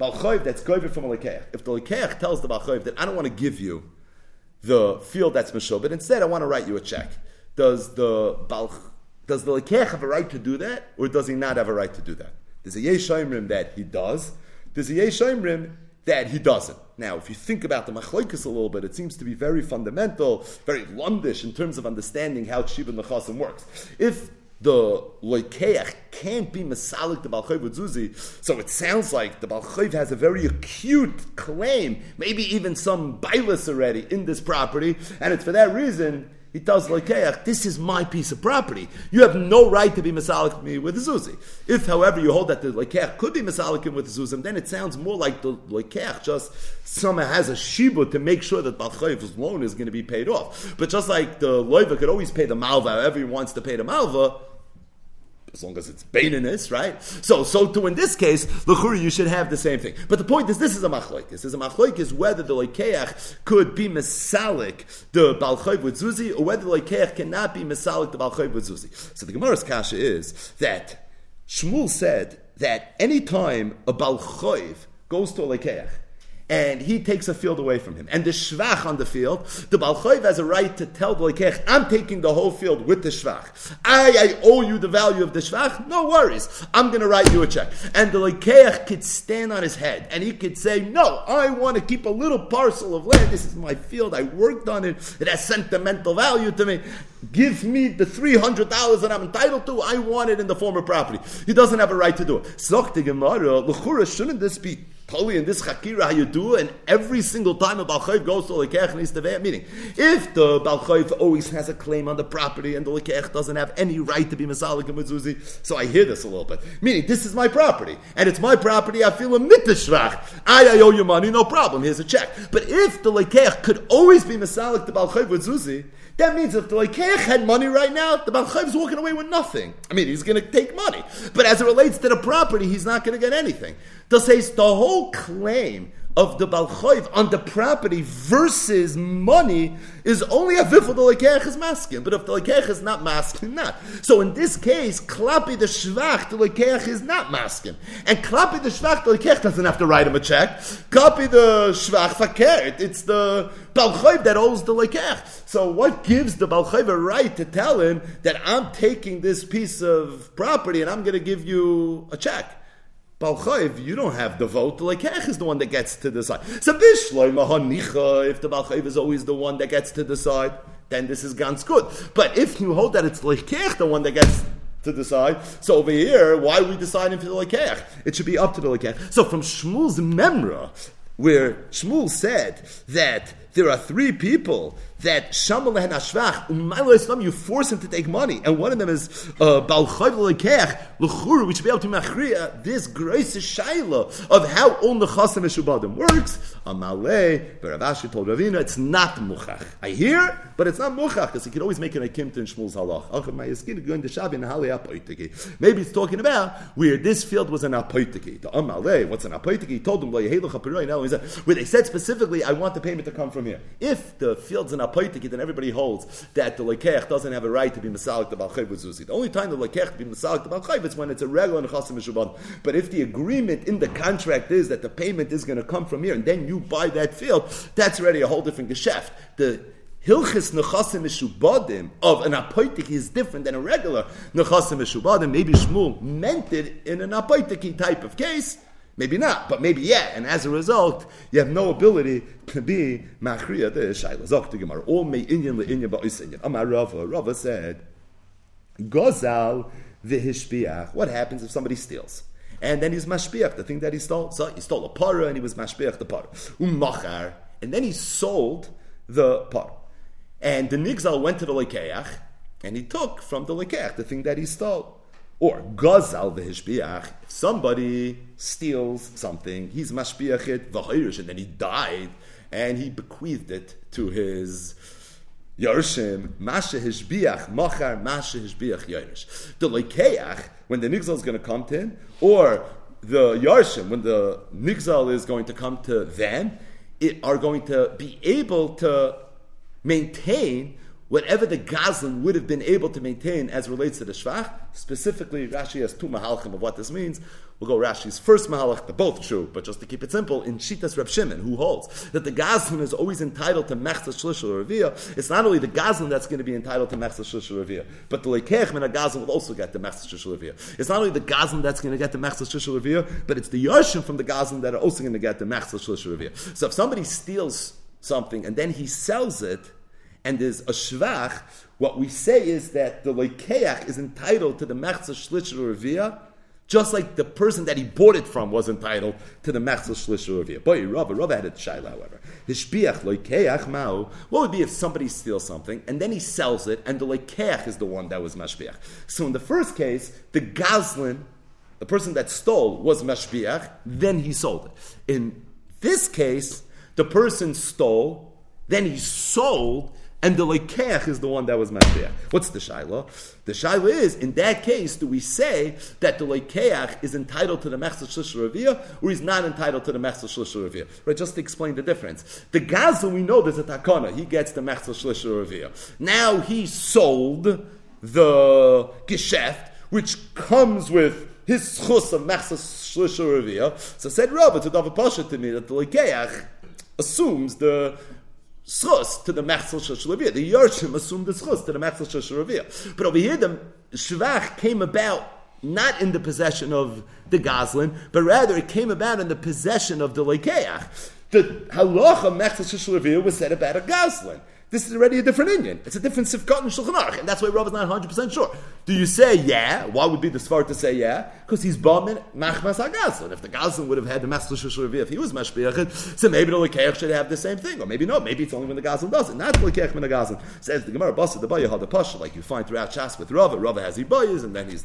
Balchoiv that's goyver from a lekeach. If the lekeach tells the Balchoiv that I don't want to give you the field that's mishul, but instead I want to write you a check, does the Balch, does the lekeach have a right to do that, or does he not have a right to do that? There's a yeshayimrim that he does. There's a yeshayimrim that he doesn't. Now, if you think about the machloikus a little bit, it seems to be very fundamental, very lundish in terms of understanding how Shibud Nechasim works. If the loikeach can't be masalik the balchayv zuzi. So it sounds like the balchayv has a very acute claim, maybe even some bailus already in this property, and it's for that reason he tells loikeach, "This is my piece of property. You have no right to be masalik me with zuzi." If, however, you hold that the loikeach could be masalik with zuzim, then it sounds more like the loikeach just somehow has a shibu to make sure that balchayv's loan is going to be paid off. But just like the loiva could always pay the malva, however he wants to pay the malva as long as it's baininess, right? So, so too in this case, l'churi, you should have the same thing. But the point is, this is a machloikis. This is a machloikis whether the lekeach could be mesalik the balchoiv with zuzi, or whether the lekeach cannot be mesalik the balchoiv with zuzi. So the Gemara's kasha is that Shmuel said that any time a balchoiv goes to a and he takes a field away from him. And the shvach on the field, the Balchoiv has a right to tell the Lekech, I'm taking the whole field with the shvach. I, I owe you the value of the shvach. No worries. I'm going to write you a check. And the Lekech could stand on his head and he could say, No, I want to keep a little parcel of land. This is my field. I worked on it. It has sentimental value to me. Give me the $300 that I'm entitled to. I want it in the form of property. He doesn't have a right to do it. Shouldn't this be totally in this chakira how you do and every single time a balchayv goes to the lekech needs to meaning if the balchayv always has a claim on the property and the lekech doesn't have any right to be masalik and mizuzi, so I hear this a little bit. Meaning this is my property and it's my property. I feel a mitashvach. I, I owe you money, no problem. Here's a check. But if the lekech could always be masalik the balchayv with zuzi, that means if the Lekeach had money right now, the Balchayv is walking away with nothing. I mean, he's going to take money. But as it relates to the property, he's not going to get anything. Thus, the whole claim of the Balchoiv on the property versus money is only a vifel the Lekech is masking. But if the Lekech is not masking, not. So in this case, Klapi the Shvach, the Lekech is not masking. And Klapi the Shvach, the Lekech doesn't have to write him a check. Klapi the Shvach fakert. It's the Balchoiv that owes the Lekech. So what gives the Balchoiv a right to tell him that I'm taking this piece of property and I'm going to give you a check? Balchayv, you don't have the vote. The Lekech is the one that gets to decide. So if the Balchayv is always the one that gets to decide, then this is ganz good. But if you hold that it's Lekech the one that gets to decide, so over here, why are we deciding for the Lekech? It should be up to the Lekech. So from Shmuel's Memra, where Shmuel said that there are three people that Shamal Lehen Ashvach, Islam, you force him to take money, and one of them is uh, Balchayv Lekech, Lechuru, which should be able to machria this grace shaila of how all the Chasim Meshubadim works. Amalei, Baravashi told Ravina, it's not Muchach. I hear, but it's not Muchach, because he could always make an Akim to Shmuel's Halach. Maybe it's talking about where this field was an Apoitiki. The Amalei, what's an Apoitiki? He told them, where they said specifically, I want the payment to come from here. If the field's an apoitiki, then everybody holds that the lekech doesn't have a right to be masalik the balchayv with zuzi. The only time the lekech be masalik the balchayv is when it's a regular nechasim mishuban. But if the agreement in the contract is that the payment is going to come from here, and then you buy that field, that's already a whole different geschäft. The Hilchis nechasim mishubadim of an apoitiki is different than a regular nechasim mishubadim. Maybe Shmuel meant it in an apoitiki type of case. Maybe not, but maybe yeah. And as a result, you have no ability to be machriya the shaila. Zok to Gemara. All me inyan le inyan ba'is inyan. Amar Rava. Rava said, Gozal v'hishbiach. What happens if somebody steals? And then he's mashbiach, the thing that he stole. So he stole a para and he was mashbiach the para. Ummachar. And then he sold the para. And the nigzal went to the lekeach and he took from the lekeach the thing that he stole. Or gazal v'hishbiach, if somebody steals something, he's mashbiach it v'chayrish, and then he died, and he bequeathed it to his Yarshim, Masha Hishbiach, Machar, Masha Hishbiach Yarish. The Lekeach, when the Nigzal is going to come to him, or the Yarshim, when the Nigzal is going to come to them, it, are going to be able to maintain whatever the Gazlan would have been able to maintain as relates to the Shvach. Specifically, Rashi has two mahalchim of what this means. We'll go Rashi's first mahalach, they're both true, but just to keep it simple, in Shitas Reb Shimon, who holds that the Gazlan is always entitled to Mechza Shlishal Revia, it's not only the Gazlan that's going to be entitled to Mechza Shlishal Revia, but the Lekech Min Gazlan will also get the Mechza Shlishal Revia. It's not only the Gazlan that's going to get the Mechza Shlishal Revia, but it's the Yarshim from the Gazlan that are also going to get the Mechza Shlishal Revia. So if somebody steals something and then he sells it, and there's a shvach, what we say is that the lekeach is entitled to the mechza shlish revia, just like the person that he bought it from was entitled to the mechza shlish revia. Boy, Rava, Rava had a shaila, however. Hishbiach lekeach mao. What would be if somebody steals something and then he sells it, and the lekeach is the one that was mashbiach? So in the first case, the gazlin, the person that stole, was mashbiach, then he sold it. In this case, the person stole, then he sold, and the lekeach is the one that was mashbiach. What's the shaila? The shaila is, in that case, do we say that the lekeach is entitled to the mechza shlish or he's not entitled to the mechza shlish Right, just to explain the difference. The gaza, we know there's a takana, he gets the mechza shlish Now he sold the geschäft, which comes with his chus of mechza shlish So said Rabbi to David Pasha to me that the lekeach assumes the schus to the mechzel shashalavia. The Yershim assumed the schus to the mechzel shashalavia. But over here, the shvach came about not in the possession of the Goslin, but rather it came about in the possession of the Lekeach. The halacha mechzel shashalavia was said about a Goslin. This is already a different inyan. It's a different Sifkat and Shulchan Aruch, and that's why Rav is not 100% sure. Do you say yeah? Why would be the Svar to say yeah? Because he's Bamin Machmas HaGazlan. If the Gazlan would have had the Master Shushav if he was Mashbiachid, so maybe the Lekeach should have the same thing. Or maybe no, maybe it's only when the Gazlan does it. Not the Lekeach when the Gazlan. Says the Gemara, Basa, the Baya had the Pasha, like you find throughout Shas with Rava. Rava has Ibayas, and then he's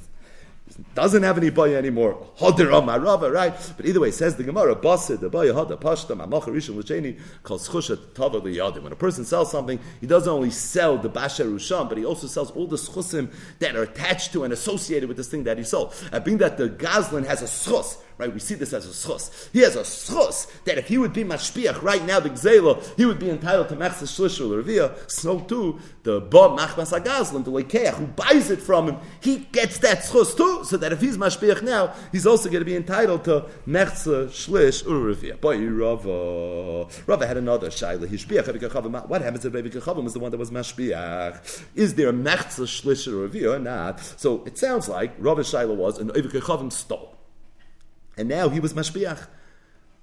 doesn't have any baya anymore. Hoder Amarava, right? But either way, says the Gemara, Basid, the baya hada pashta, mamacha rishon l'cheni, calls chushat tava liyadim. When a person sells something, he doesn't only sell the basher rusham, but he also sells all the schusim that are attached to and associated with this thing that he sold. I being that the Gazlan has a schus, Right? We see this as a schus. He has a schus that if he would be mashpiach right now, the gzela, he would be entitled to mechzes shlishul revia. So too, the ba machmas agazlan, the lekeach, who buys it from him, he gets that schus too. So that if he's mashpiach now, he's also going to be entitled to mechzes shlish urevia. Boy, Rava, Rava had another shaila. Hishpiach What happens if Rebbe Kechavim was the one that was mashpiach? Is there a mechzes shlish or not? So it sounds like Rava's shaila was an Rebbe Kechavim stole. And now he was mashbiach.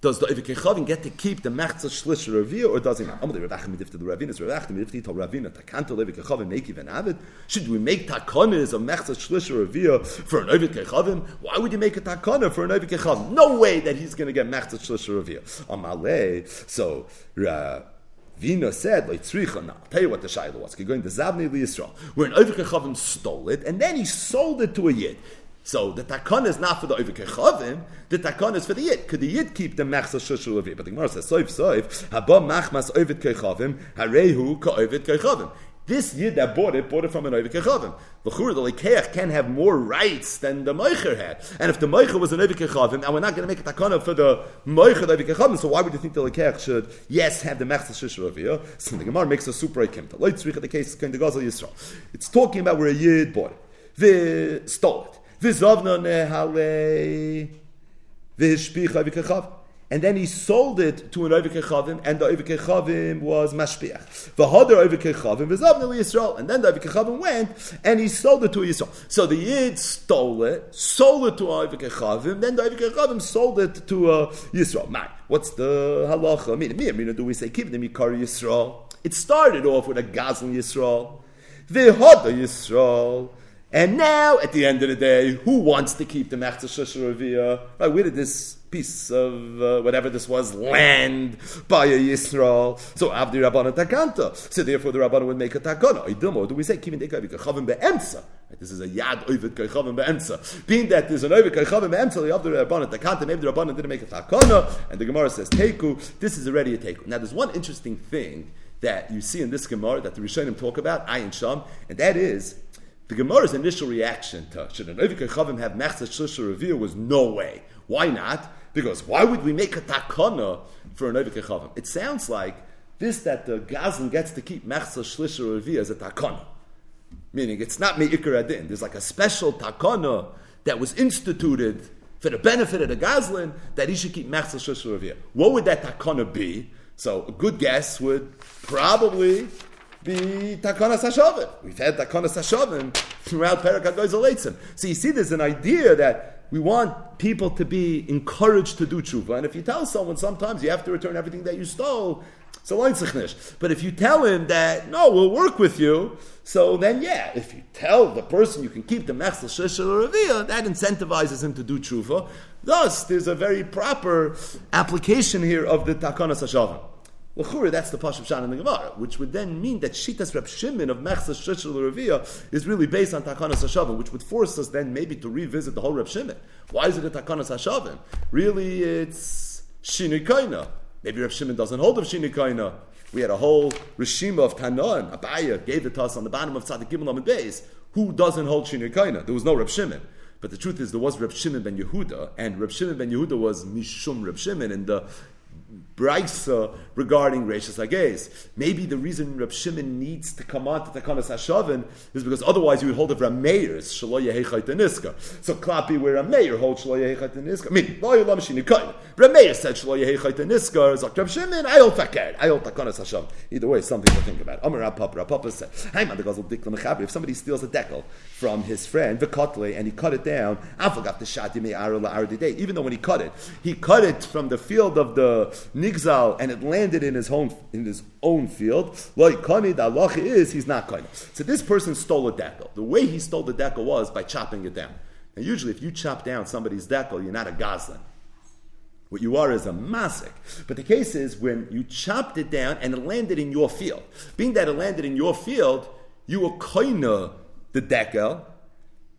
Does the Ivik Kechavin get to keep the Mechza Shlish or does he not? Amalei Ravachim Midif to the Ravinas, Ravachim Midif to Ravina, Takanto Ivik Kechavin, make even Avid? Should we make Takonis of Mechza Shlish for an Ivik Kechavin? Why would you make a Takona for an Ivik Kechavin? No way that he's going to get Mechza Shlish Ravia. Amalei, so, uh, Vina said, like Tzricha, now, I'll tell you what the Shaila was. Going to Zavni Yisrael, where an Kechavim stole it, and then he sold it to a Yid. So the takon is not for the oivik kechavim. The takon is for the yid. Could the yid keep the mechsa shushul of But the Gemara says soif soif haba machmas oivik kechavim harehu ka oivik kechavim. This yid that bought it bought it from an oivik kechavim. The chur the lekeach can have more rights than the moicher had. And if the moicher was an oivik kechavim, and we're not going to make a takon for the moicher the oivik kechavim, so why would you think the lekeach should yes have the mechsa shushul of So the Gemara makes a super kimta. Loitzrich the case is going to Gaza Yisrael. It's talking about where a yid bought it. The stole it. V'zovno nehale v'hishpicha v'kechav. And then he sold it to an Ovikechavim, and the Ovikechavim was Mashpiach. V'hoder Ovikechavim v'zovno Yisrael. And then the Ovikechavim went, and he sold it to Yisrael. So the Yid stole it, sold it to Ovikechavim, then the Ovikechavim sold it to uh, Yisrael. Man, what's the halacha? I mean, mean, do we say, keep the Mikar Yisrael? It started off with a Gazlan Yisrael. V'hoder Yisrael. And now, at the end of the day, who wants to keep the Mechza Shusharavia? Right, where did this piece of uh, whatever this was, land by a Yisrael? So, Avdi Rabbana Takanta. So, therefore, the Rabbana would make a Takana. Idilmo, do we say, Kivin Dekavik, Chavim Be'emtza? This is a Yad Ovid Kachavim Be'emtza. Being that there's an Ovid Kachavim Be'emtza, the Avdi Rabbana Takanta, maybe the Rabbana didn't make a Takana, and the Gemara says, Teku, this is already a Teku. Now, there's one interesting thing that you see in this Gemara that the Rishonim talk about, Ayin Sham, and that is the Gemara's initial reaction to should an Ovi Chavim have Mechza Shlisha Revere was no way. Why not? Because why would we make a takana for an Ovi Chavim? It sounds like this that the Gazlan gets to keep Mechza Shlisha Revere as a takana. Meaning it's not Me'ikar Adin. There's like a special takana that was instituted for the benefit of the Gazlan that he should keep Mechza Shlisha Revere. What would that takana be? So a good guess would probably be Takana Sashavim. We've had Takana Sashavim throughout Perak HaGoizel So you see, there's an idea that we want people to be encouraged to do tshuva. And if you tell someone sometimes you have to return everything that you stole, it's a so But if you tell him that, no, we'll work with you, so then yeah, if you tell the person you can keep the Mechsel Shishel Raviyah, that incentivizes him to do tshuva. Thus, there's a very proper application here of the Takana Sashavim. L'chura, that's the Pashup Shan in the Gemara, which would then mean that Shitas Reb Shimon of Mechzas Shishel Ravia is really based on Takanas Hashavim, which would force us then maybe to revisit the whole Reb Shimon. Why is it a Takanas Hashavim? Really, it's Shinikaina. Maybe Reb Shimon doesn't hold of Shinikaina. We had a whole Rishima of Tanan, Abaya gave it to us on the bottom of Tzadik Gimel Amid Beis. Who doesn't hold Shinikaina? There was no Reb Shimon. But the truth is, there was Reb Shimon ben Yehuda, and Reb Shimon ben Yehuda was Mishum Reb Shimon, and the Braisa regarding Reishas Hagez. Maybe the reason Reb Shimon needs to come on to Takanas Hashavin is because otherwise you would hold Rameir's Shalo Yehechait Niska. So Klapi where Rameir holds Shalo Yehechait Niska. I mean, Lo Yolam Shini Kain. Rameir said Shalo Yehechait Niska. Zok Reb Shimon, I hold Fakir. I hold Takanas Hashavin. Either way, something to think about. Amar Rapapa, Rapapa said, Hey man, the Gazel Dikla Mechabri. If somebody steals a decal from his friend, the Kotle, and he cut it down, Afagaf the Shati Me Arula Ardide. Even though when he cut it, he cut it from the field of the Nigzal and it landed in his home in his own field. Like kani, the Allah is he's not kani. So this person stole a decal. The way he stole the decal was by chopping it down. And usually, if you chop down somebody's decal, you're not a goslin. What you are is a masik. But the case is when you chopped it down and it landed in your field. Being that it landed in your field, you were koina the decal.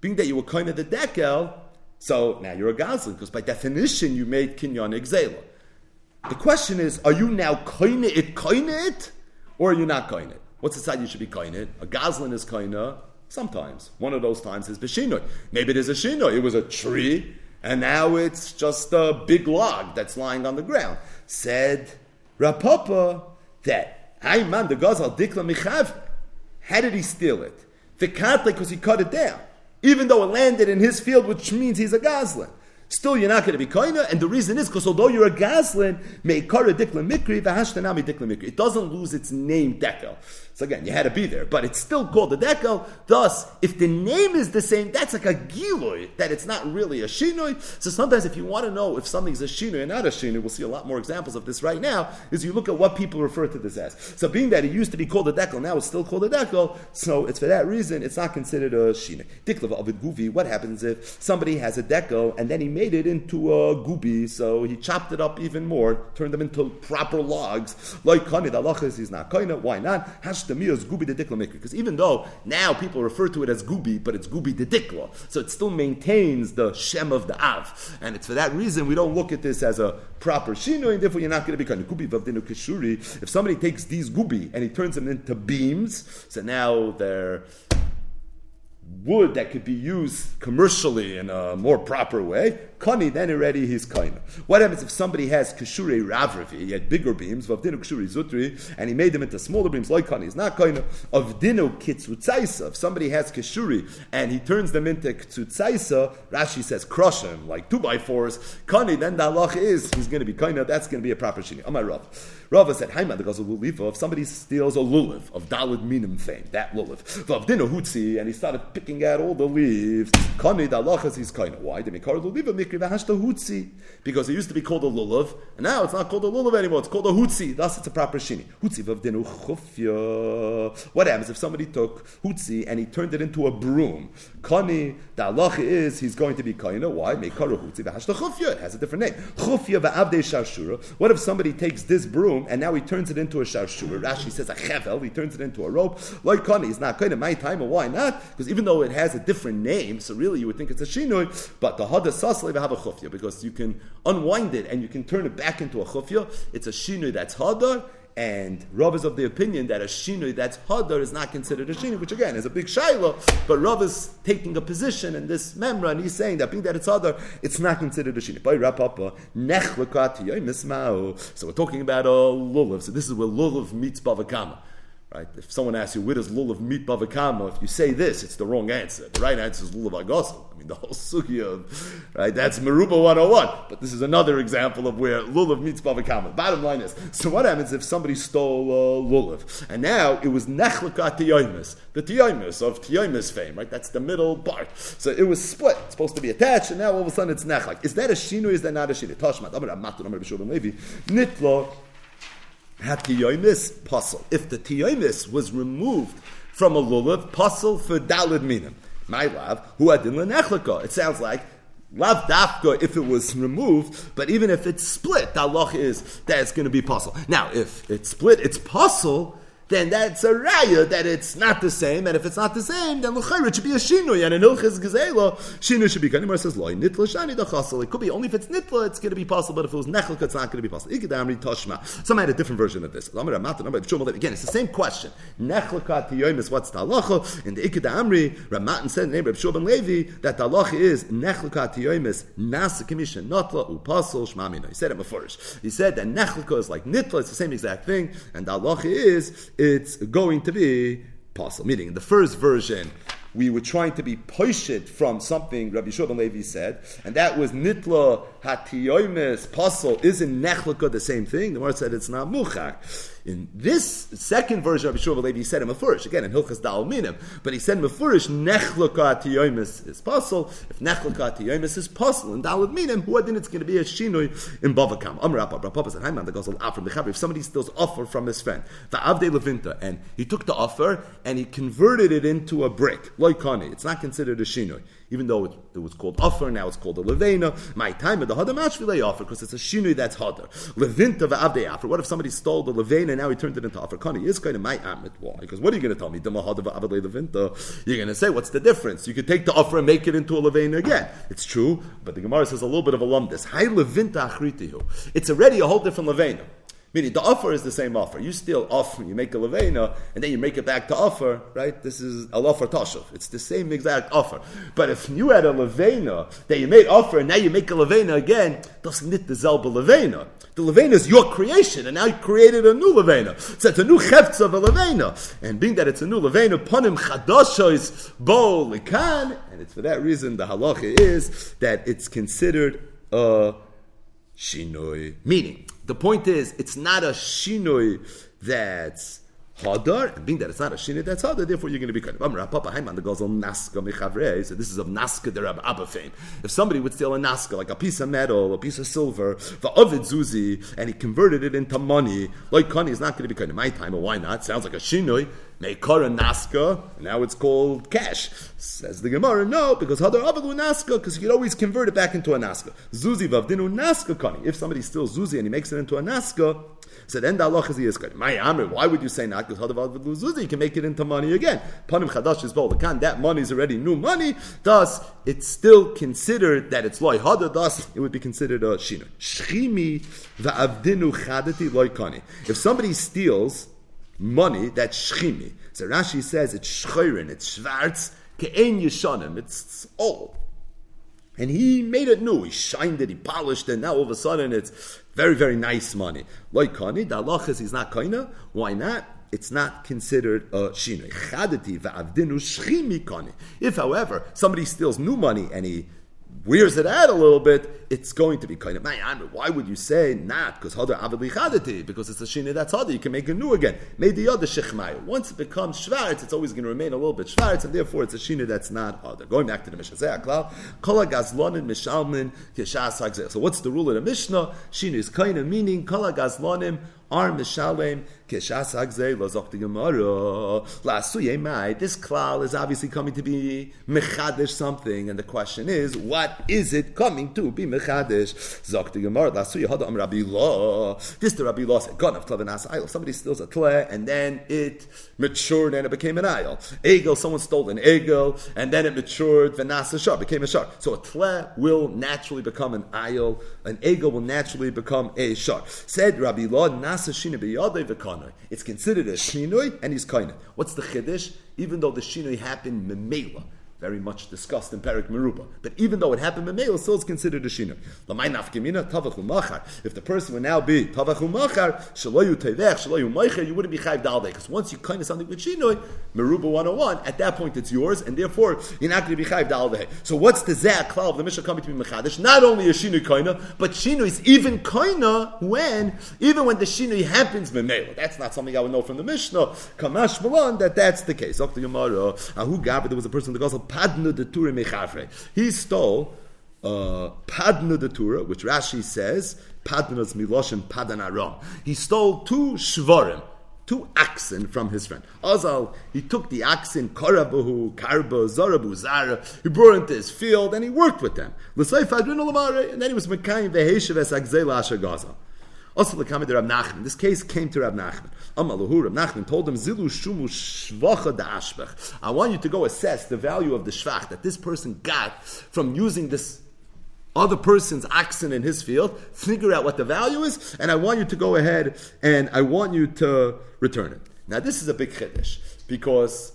Being that you were koina the decal, so now you're a goslin because by definition you made kinyan exela. The question is, are you now koine it, koine it, or are you not koine it? What's the side you should be koine it? A goslin is koine sometimes. One of those times is b'shinoi. Maybe it is a shinoi. It was a tree, and now it's just a big log that's lying on the ground. Said Rapapa that I man the gazal dikla michav. How did he steal it? The because he cut it down, even though it landed in his field, which means he's a goslin. Still, you're not going to be koina, and the reason is because although you're a goslin, meikara dikla mikri, v'hashtanami dikla mikri. It doesn't lose its name dekel. So again, you had to be there, but it's still called a dekel. Thus, if the name is the same, that's like a giloy, that it's not really a shinoi. So sometimes if you want to know if something's a shinoi and not a shinoi, we'll see a lot more examples of this right now, is you look at what people refer to this as. So being that it used to be called a dekel, now it's still called a dekel, so it's for that reason, it's not considered a shinoi. Diklava of guvi, what happens if somebody has a dekel and then he made it into a gubi, so he chopped it up even more, turned them into proper logs, like kani, the Allah he's not kaina, why not? Is gubi de dikla mikri. Because even though now people refer to it as gubi, but it's gubi de dikla, so it still maintains the shem of the av. And it's for that reason we don't look at this as a proper shino, and therefore you're not going to be kind of gubi vavdinu kishuri. If somebody takes these gubi and he turns them into beams, so now they're wood that could be used commercially in a more proper way, kani, then already he's kaina. What happens if somebody has kashure ravravi, he had bigger beams, vavdinu kashuri zutri, and he made them into smaller beams, like kani, he's not kaina. Of dino kitzutzaisa, if somebody has kashuri and he turns them into kitzutzaisa, Rashi says crush them, like two by fours, kani, then the halach is, he's going to be kaina, that's going to be a proper shini. Amar Rav. Rava said, Haima, the Gazel Lulifa, if somebody steals a lulav of Dalid Minim fame, that lulav, vavdinu hutzi, and he started picking out all the leaves, kani, the halach is he's kaina. Why? The mikar luliva. Because it used to be called a lulav, and now it's not called a lulav anymore, it's called a hutzi. Thus it's a proper shini. Hutzi. What happens if somebody took hutzi and he turned it into a broom? Kani, the halach is he's going to be kaina. Why? Meikaru hutzi v'hashta chufya. It has a different name. Chufya v'avde sharshura. What if somebody takes this broom and now he turns it into a sharshura? Rashi says a chevel, he turns it into a rope. Like kani, it's not kaina. My time, why not? Because even though it has a different name, so really you would think it's a shinoi, but the hada sasle have a chufya because you can unwind it and you can turn it back into a chufya. It's a shinoi that's hada. And Rav is of the opinion that a shinui that's hadar is not considered a shinui, which again is a big shaila. But Rav is taking a position in this memra, and he's saying that being that it's hadar, it's not considered a shinui. So we're talking about a lulav. So this is where lulav meets Bava Kama. Right? If someone asks you, where does lulav meet Bava Kama? If you say this, it's the wrong answer. The right answer is lulav agosel. I mean, the whole sugi of, right? That's Meruba 101. But this is another example of where lulav meets Bava Kama. Bottom line is, so what happens if somebody stole uh, lulav? And now it was nechlaka tiyoimus, the tiyoimus of tiyoimus fame, right? That's the middle part. So it was split. It's supposed to be attached, and now all of a sudden it's nechlak. Is that a shinu? Is that not a shinu? Tashmat, Amar Amatu, Amar Bishul Levi, Nitlo, Hatiyomis puzzle. If the tiyomis was removed from a lulav, puzzle for dalid minim. My love, who adin lenechlika. It sounds like Lav dafka if it was removed, but even if it's split, the Allah is that it's going to be puzzle. Now, if it's split, it's puzzle then that's a raya that it's not the same, and if it's not the same, then l'chayr it should be a shinui, and in ilchis gezela, shinui should be. Kanimar says loy nitla shani dachasel. It could be only if it's nitla, it's going to be possible, but if it was nechelka, it's not going to be possible. Ikadamri toshma. Some had a different version of this. Again, it's the same question. Nechelka tiyomis, what's the halacha? In the Ikadamri, Ramatan said in the name of Shulban Levi that the halacha is nechelka tiyomis nasa commission notla upasel shmamina. He said it before. He said that nechelka is like nitla, it's the same exact thing, and the halacha is it's going to be possible. Meaning, in the first version, we were trying to be poishit from something Rabbi Shulchan Levi said, and that was nitla hatiyoimes pasul. Isn't nechlaka the same thing? The Gemara said it's not muchak. In this second version of Yeshua Levi, he said in Mefurish, again in Hilchas Dal Minim, but he said in Mefurish, Nechlaka Tiyomis is possible. If Nechlaka Tiyomis is possible in Dal Minim, who then it's going to be a Shinui in Bavakam. Amr Abba, Papa said, Haiman, the Gosel Afram, the If somebody steals offer from his friend, the Avde Levinta, and he took the offer and he converted it into a brick, Loikani, it's not considered a Shinui even though it, it, was called offer, now it's called a levena. My time of the hadamashvile offer because it's a shinui that's hadar. Levinta va'avde offer. What if somebody stole the levena and now he turned it into offer? Kani is kind of my amit. Why? Because what are you going to tell me? levinta. You're going to say what's the difference? You could take the offer and make it into a levena again. It's true, but the Gemara says a little bit of a lumdis. Hi levinta achritihu. It's already a whole different levena. Meaning the offer is the same offer. You steal offer, you make a levena, and then you make it back to offer, right? This is a offer. It's the same exact offer. But if you had a levena that you made offer and now you make a levena again, doesn't it the zelba levena? The levena is your creation, and now you created a new levena. So it's a new chefts of a levena. And being that it's a new levena, ponim chadashois bo likan, and it's for that reason the halacha is that it's considered a shinoi. Meaning, the point is, it's not a shinoi that's hadar, and being that it's not a shinoi that's hadar, therefore you're going to be kind of Amr Papa Haiman the on naska mechavre. So this is of naska der Abba fame. If somebody would steal a naska, like a piece of metal, a piece of silver, the ovid zuzi, and he converted it into money, like kani is not going to be kind of my time. But why not? Sounds like a shinoi. Meikara Naska, now it's called cash. Says the Gemara, no, because Hadar Avalu Naska, because you could always convert it back into a Naska. Zuzi Vavdinu Naska Kani. If somebody steals Zuzi and he makes it into a Naska, so then the Allah is Yizkar. My Amr, why would you say not? Because Hadar Avalu Zuzi, you can make it into money again. Panim Chadash is Kan. That money is already new money, thus it's still considered that it's loy hadar, thus it would be considered a shino. Shchimi va'avdinu chadati loy kani. If somebody steals money that's shchimi. So Rashi says it's shchorin, it's schwarz, ke'en yishanim, it's old. And he made it new. He shined it, he polished it. Now all of a sudden it's very, very nice money. Like kani, the is he's not kaina. Why not? It's not considered a shinoi. If, however, somebody steals new money and he wears it out a little bit, it's going to be kind of Why would you say not? Because hadar avad because it's a shina that's hadar. You can make a new again. Made the other shechmaya. Once it becomes shvarz, it's always going to remain a little bit shvarz, and therefore it's a shina that's not hadar. Going back to the Mishnah kol gazlonin mishalmin So what's the rule in the Mishnah? Shina is kind of meaning kol gazlonim are this klal is obviously coming to be mechadish something, and the question is, what is it coming to be mechadish? This the Rabbi Law said, "God of tlevenas ayil." Somebody steals a tle, and then it matured and it became an ayil. Egel, someone stole an egel, and then it matured. Venasa shar became a shar. So a tle will naturally become an ayil. An egel will naturally become a shar. Said Rabbi Law, "Nasa shina biyadei v'kana." It's considered a shinoi, and he's kind. What's the chiddush? Even though the shinoi happened memela, very much discussed in Perik Meruba. But even though it happened Meil, still is considered a shiner. If the person would now be Tavachu Machar, Shaloyu Tevech, Shaloyu Meicher, you wouldn't be Chayv Dalde. Because once you kind of something with Shinoi, Meruba 101, at that point it's yours, and therefore you're not going to be Chayv Dalde. So what's the Zeh Klal of the Mishnah coming to be Mechadish? Not only a Shinoi Kaina, but Shinoi is even Kaina when, even when the Shinoi happens Memeil. That's not something I would know from the Mishnah. Kamash Malan, that that's the case. There was a person in the gospel, Padnu de Tura Mechafre. He stole uh, Padnu de Tura, which Rashi says, Padnu's Miloshin Padan Aram. He stole two Shvarim two oxen from his friend. Azal, he took the oxen, Karabahu, Karba, Zarabu, Zara, he brought into his field and he worked with them. And then he was Mekayim Veheshev Es Agzela Asher Gaza. Also, the of Rab Nachman. This case came to Rab Nachman. Amalahu, Rab Nachman told him, Zilu Shumu Shvacha da Ashbech. I want you to go assess the value of the Shvach that this person got from using this other person's oxen in his field, figure out what the value is, and I want you to go ahead and I want you to return it. Now, this is a big chiddush because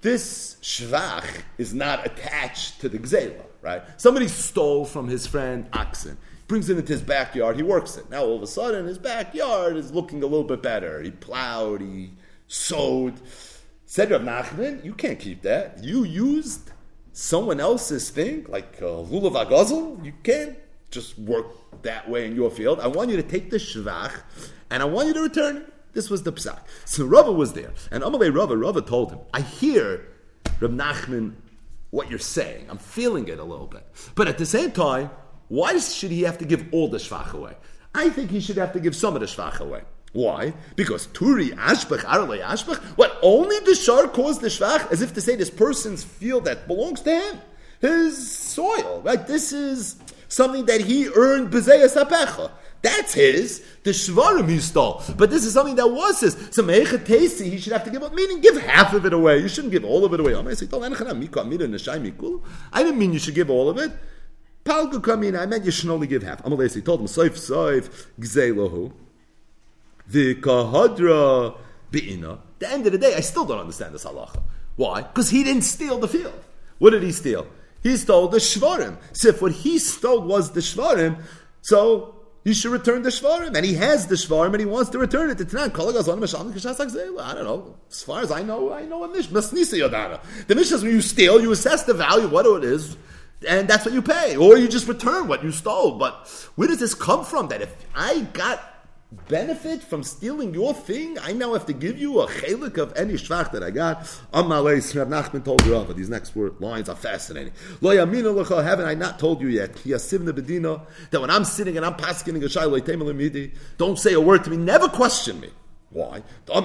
this shvach is not attached to the gzela, right? Somebody stole from his friend oxen brings it into his backyard, he works it. Now all of a sudden, his backyard is looking a little bit better. He plowed, he sowed. Said Rav Nachman, you can't keep that. You used someone else's thing, like lulav agazel. You can't just work that way in your field. I want you to take the shvach, and I want you to return. This was the psak. So Rava was there, and Amalei Rava, Rava told him, I hear Rav Nachman what you're saying. I'm feeling it a little bit. But at the same time, why should he have to give all the shvach away? I think he should have to give some of the shvach away. Why? Because turi ashbach arle ashbach. What only the shar caused the shvach, as if to say this person's field that belongs to him, his soil. Right? This is something that he earned b'zeyas apecha. That's his. The shvarim he stole. But this is something that was his. So tesi, he should have to give up. Meaning, give half of it away. You shouldn't give all of it away. I didn't mean you should give all of it. Palgu kamin, I meant you should only give half. Amalei, he told him, Soif Soif Gzeilohu. The Kahadra Bi'ina. the end of the day, I still don't understand this halacha. Why? Because he didn't steal the field. What did he steal? He stole the shvarim. So if what he stole was the shvarim, so he should return the shvarim, and he has the shvarim, and he wants to return it to Tanan. I don't know. As far as I know, I know a Mishnah. The Mishnah is when you steal, you assess the value of what it is and that's what you pay, or you just return what you stole. But where does this come from? That if I got benefit from stealing your thing, I now have to give you a chelik of any shvach that I got. On my Amalei Rav Nachman told Rava. These next word, lines are fascinating. Lo yamina lecha, haven't I not told you yet? Yasivna bedina that when I'm sitting and I'm pasking a shay don't say a word to me. Never question me. Why? Because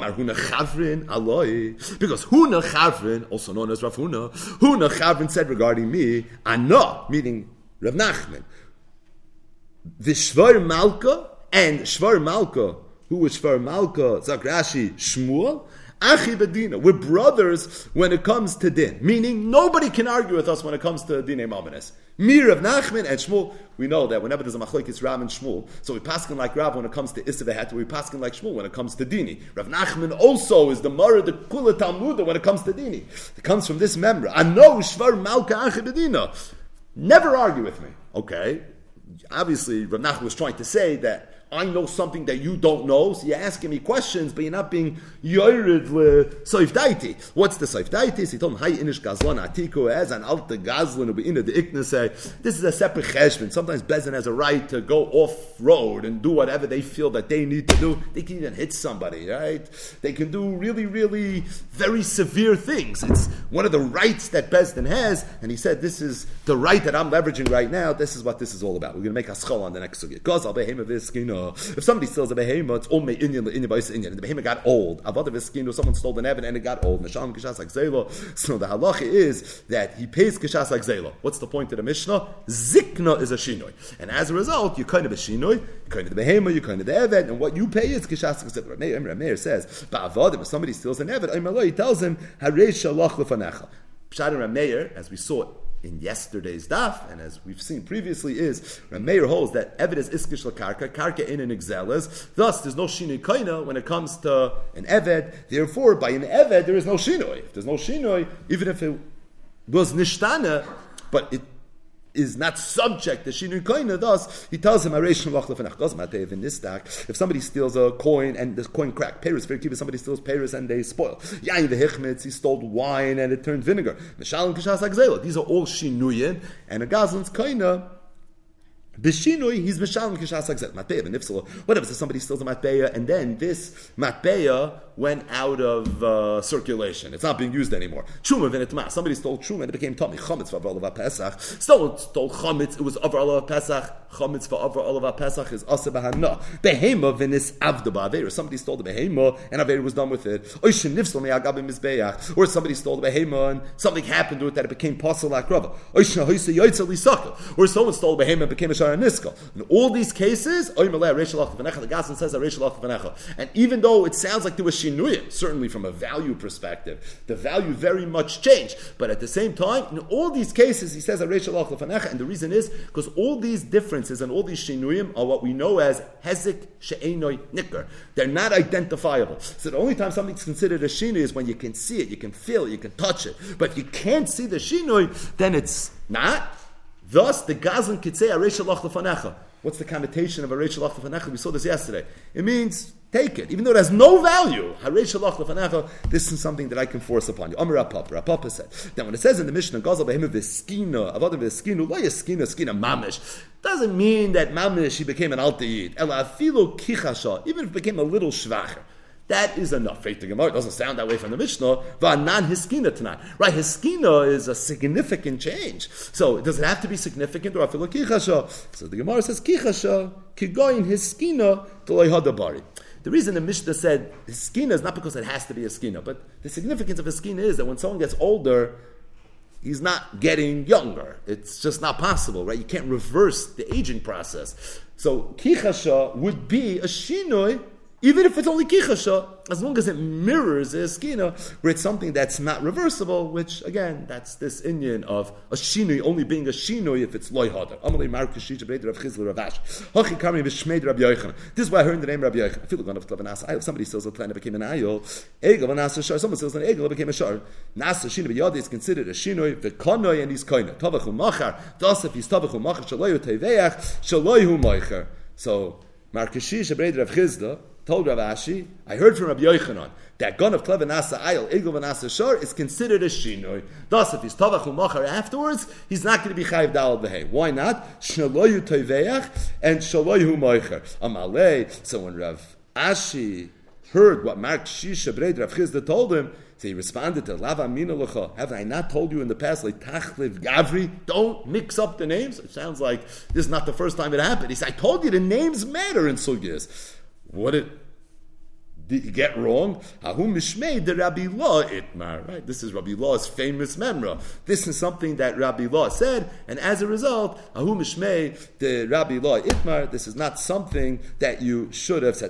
Huna Chavrin, also known as Rav Huna, Huna Chavrin said regarding me, Ana, meaning Rav Nachman, the Shvar Malka and Shvar Malka, who was Shvar Malka, Zakrashi, Shmuel, Achi. We're brothers when it comes to din. Meaning, nobody can argue with us when it comes to Dine Mamanes. Mir of Nachman and Shmuel, we know that whenever there's a machlokes Rav and Shmuel, so we paskin like Rav when it comes to Isavehet, we paskin like Shmuel when it comes to Dini. Rav Nachman also is the Mara, the Kula Talmuda when it comes to Dini. It comes from this member. I know Shvar Malka Achi Bedina. Never argue with me. Okay. Obviously, Rav Nachman was trying to say that I know something that you don't know, so you're asking me questions, but you're not being yored soifdaiti. What's the soifdaiti? He told him, Hi inish gazlan atiku as an alta gazlan be in the iknase. This is a separate cheshbon. Sometimes Bezin has a right to go off road and do whatever they feel that they need to do. They can even hit somebody, right? They can do really, really very severe things. It's one of the rights that Bezdin has, and he said, This is the right that I'm leveraging right now. This is what this is all about. We're going to make a schol on the next sugya. Gazal If somebody steals a behema, it's all inyan the inyan. The behema got old. Avada viskino. Someone stole an evan and it got old. Nasham kishas like zelo. So the halacha is that he pays kishas like zelo. What's the point of the mishnah? Zikna is a shinoi, and as a result, you're kind of a shinoi, you're kind of the behema, you're kind of the evan, and what you pay is kishas like zelo. Rameir says, ba'avadim. If somebody steals an evan, he tells him hareish shalach lefanecha. Pshat Rameir, as we saw in yesterday's daf, and as we've seen previously, is Rameir holds that evidence is iskish karka, karka in an exelas. Thus, there's no shinoi kaina when it comes to an eved. Therefore, by an eved, there is no shinoi. If there's no shinoi, even if it was nishtana, but it is not subject to Shinui Koina, thus he tells him, if this somebody steals a coin and the coin crack, Paris, very if somebody steals Paris and they spoil. Yain the Hichmitz, he stole wine and it turned vinegar. These are all Shinuyim, and a Gazlan's Koina B'shinui, he's mishalim kishas akzet matbeya v'nifsala. Whatever, so somebody steals a matbeya, and then this matbeya went out of uh, circulation. It's not being used anymore. Truma v'nitma. Somebody stole truma and it became tummy. Chametz for Avar Pesach. Stole, stole chametz, it was Avar Pesach. Chametz for Avar Pesach is Asa Bahana. Behema v'nis avda ba'aver. Somebody stole the behema and Aver was done with it. Oishin nifsal me'agabim mizbeach. Or somebody stole the behema and something happened to it that it became pasal akrava. Oishin hoisa yoitza lisaka. Or someone stole the behema and became a In all these cases, the Gasson says And even though it sounds like there was shinuyim, certainly from a value perspective, the value very much changed. But at the same time, in all these cases, he says and the reason is because all these differences and all these shinuyim are what we know as hezik she'enoi nikr. They're not identifiable. So the only time something's considered a shinui is when you can see it, you can feel it, you can touch it. But if you can't see the shinui, then it's not. Thus, the Gazan could say, Aresh What's the connotation of Aresh Alach We saw this yesterday. It means take it, even though it has no value. This is something that I can force upon you. Amar Rav Papa. Rapapa said. Then when it says in the Mishnah, Gazal Behema Veskina, Avodim Veskinu, Lo Yeskina, Skina Mamish, doesn't mean that Mamish, he became an Altayid. Ela Afilo Kichasha, even if it became a little Shvacher. That is enough. Faith to Gemara. Oh, it doesn't sound that way from the Mishnah. Va'anan hiskina tonight. Right, hiskina is a significant change. So does it have to be significant or afilu kichasha? So the Gemara says kichasha kigoyin hiskina to the reason the Mishnah said skina is not because it has to be a skina, but the significance of a skina is that when someone gets older, he's not getting younger. It's just not possible, right? You can't reverse the aging process. So kichasha would be a shinoi even if it's only kichasha, as long as it mirrors a skina, where it's something that's not reversible, which again, that's this inyan of a shinui only being a shinui if it's loyhada. Amalei Mar Keshisha Breder of Chizler Ravash. Hachi Kami Vishmeid Rabbi Yochanan. This is why I heard the name Rabbi Yochanan. I feel If somebody steals a plan, it became an ayol. Egel Nasa Shar. Someone steals an egel, it became a shar. Nasa Shinui Yadi is considered a shinui. V'konoi and he's koina. Tavachu Machar. Thus, if he's Tavachu Machar, Shaloyu Teveach, Shaloyu Machar. So, Mar Keshisha Breder of Chizler told Rav Ashi, I heard from Rabbi Yochanan that gun of Klev Nasa Ayel, Egel Nasa Shor is considered a Shinoi. Thus, if he's Tavach Umachar afterwards, he's not going to be Chayiv Dal Behe. Why not? Shaloyu Toiveach and Shaloyu Moicher. Amalei. So when Rav Ashi heard what Mar Keshisha Breid Rav Chisda told him, so he responded to Lava Mina haven't I not told you in the past, like Tachliv Gavri, don't mix up the names? It sounds like this is not the first time it happened. He said, I told you the names matter in Sugyas. What you get wrong? Ahu mishmei the Rabbi Ila'a itmar. Right? This is Rabbi Ila'a's famous memra. This is something that Rabbi Ila'a said, and as a result, Ahu mishmei the Rabbi Ila'a itmar. This is not something that you should have said.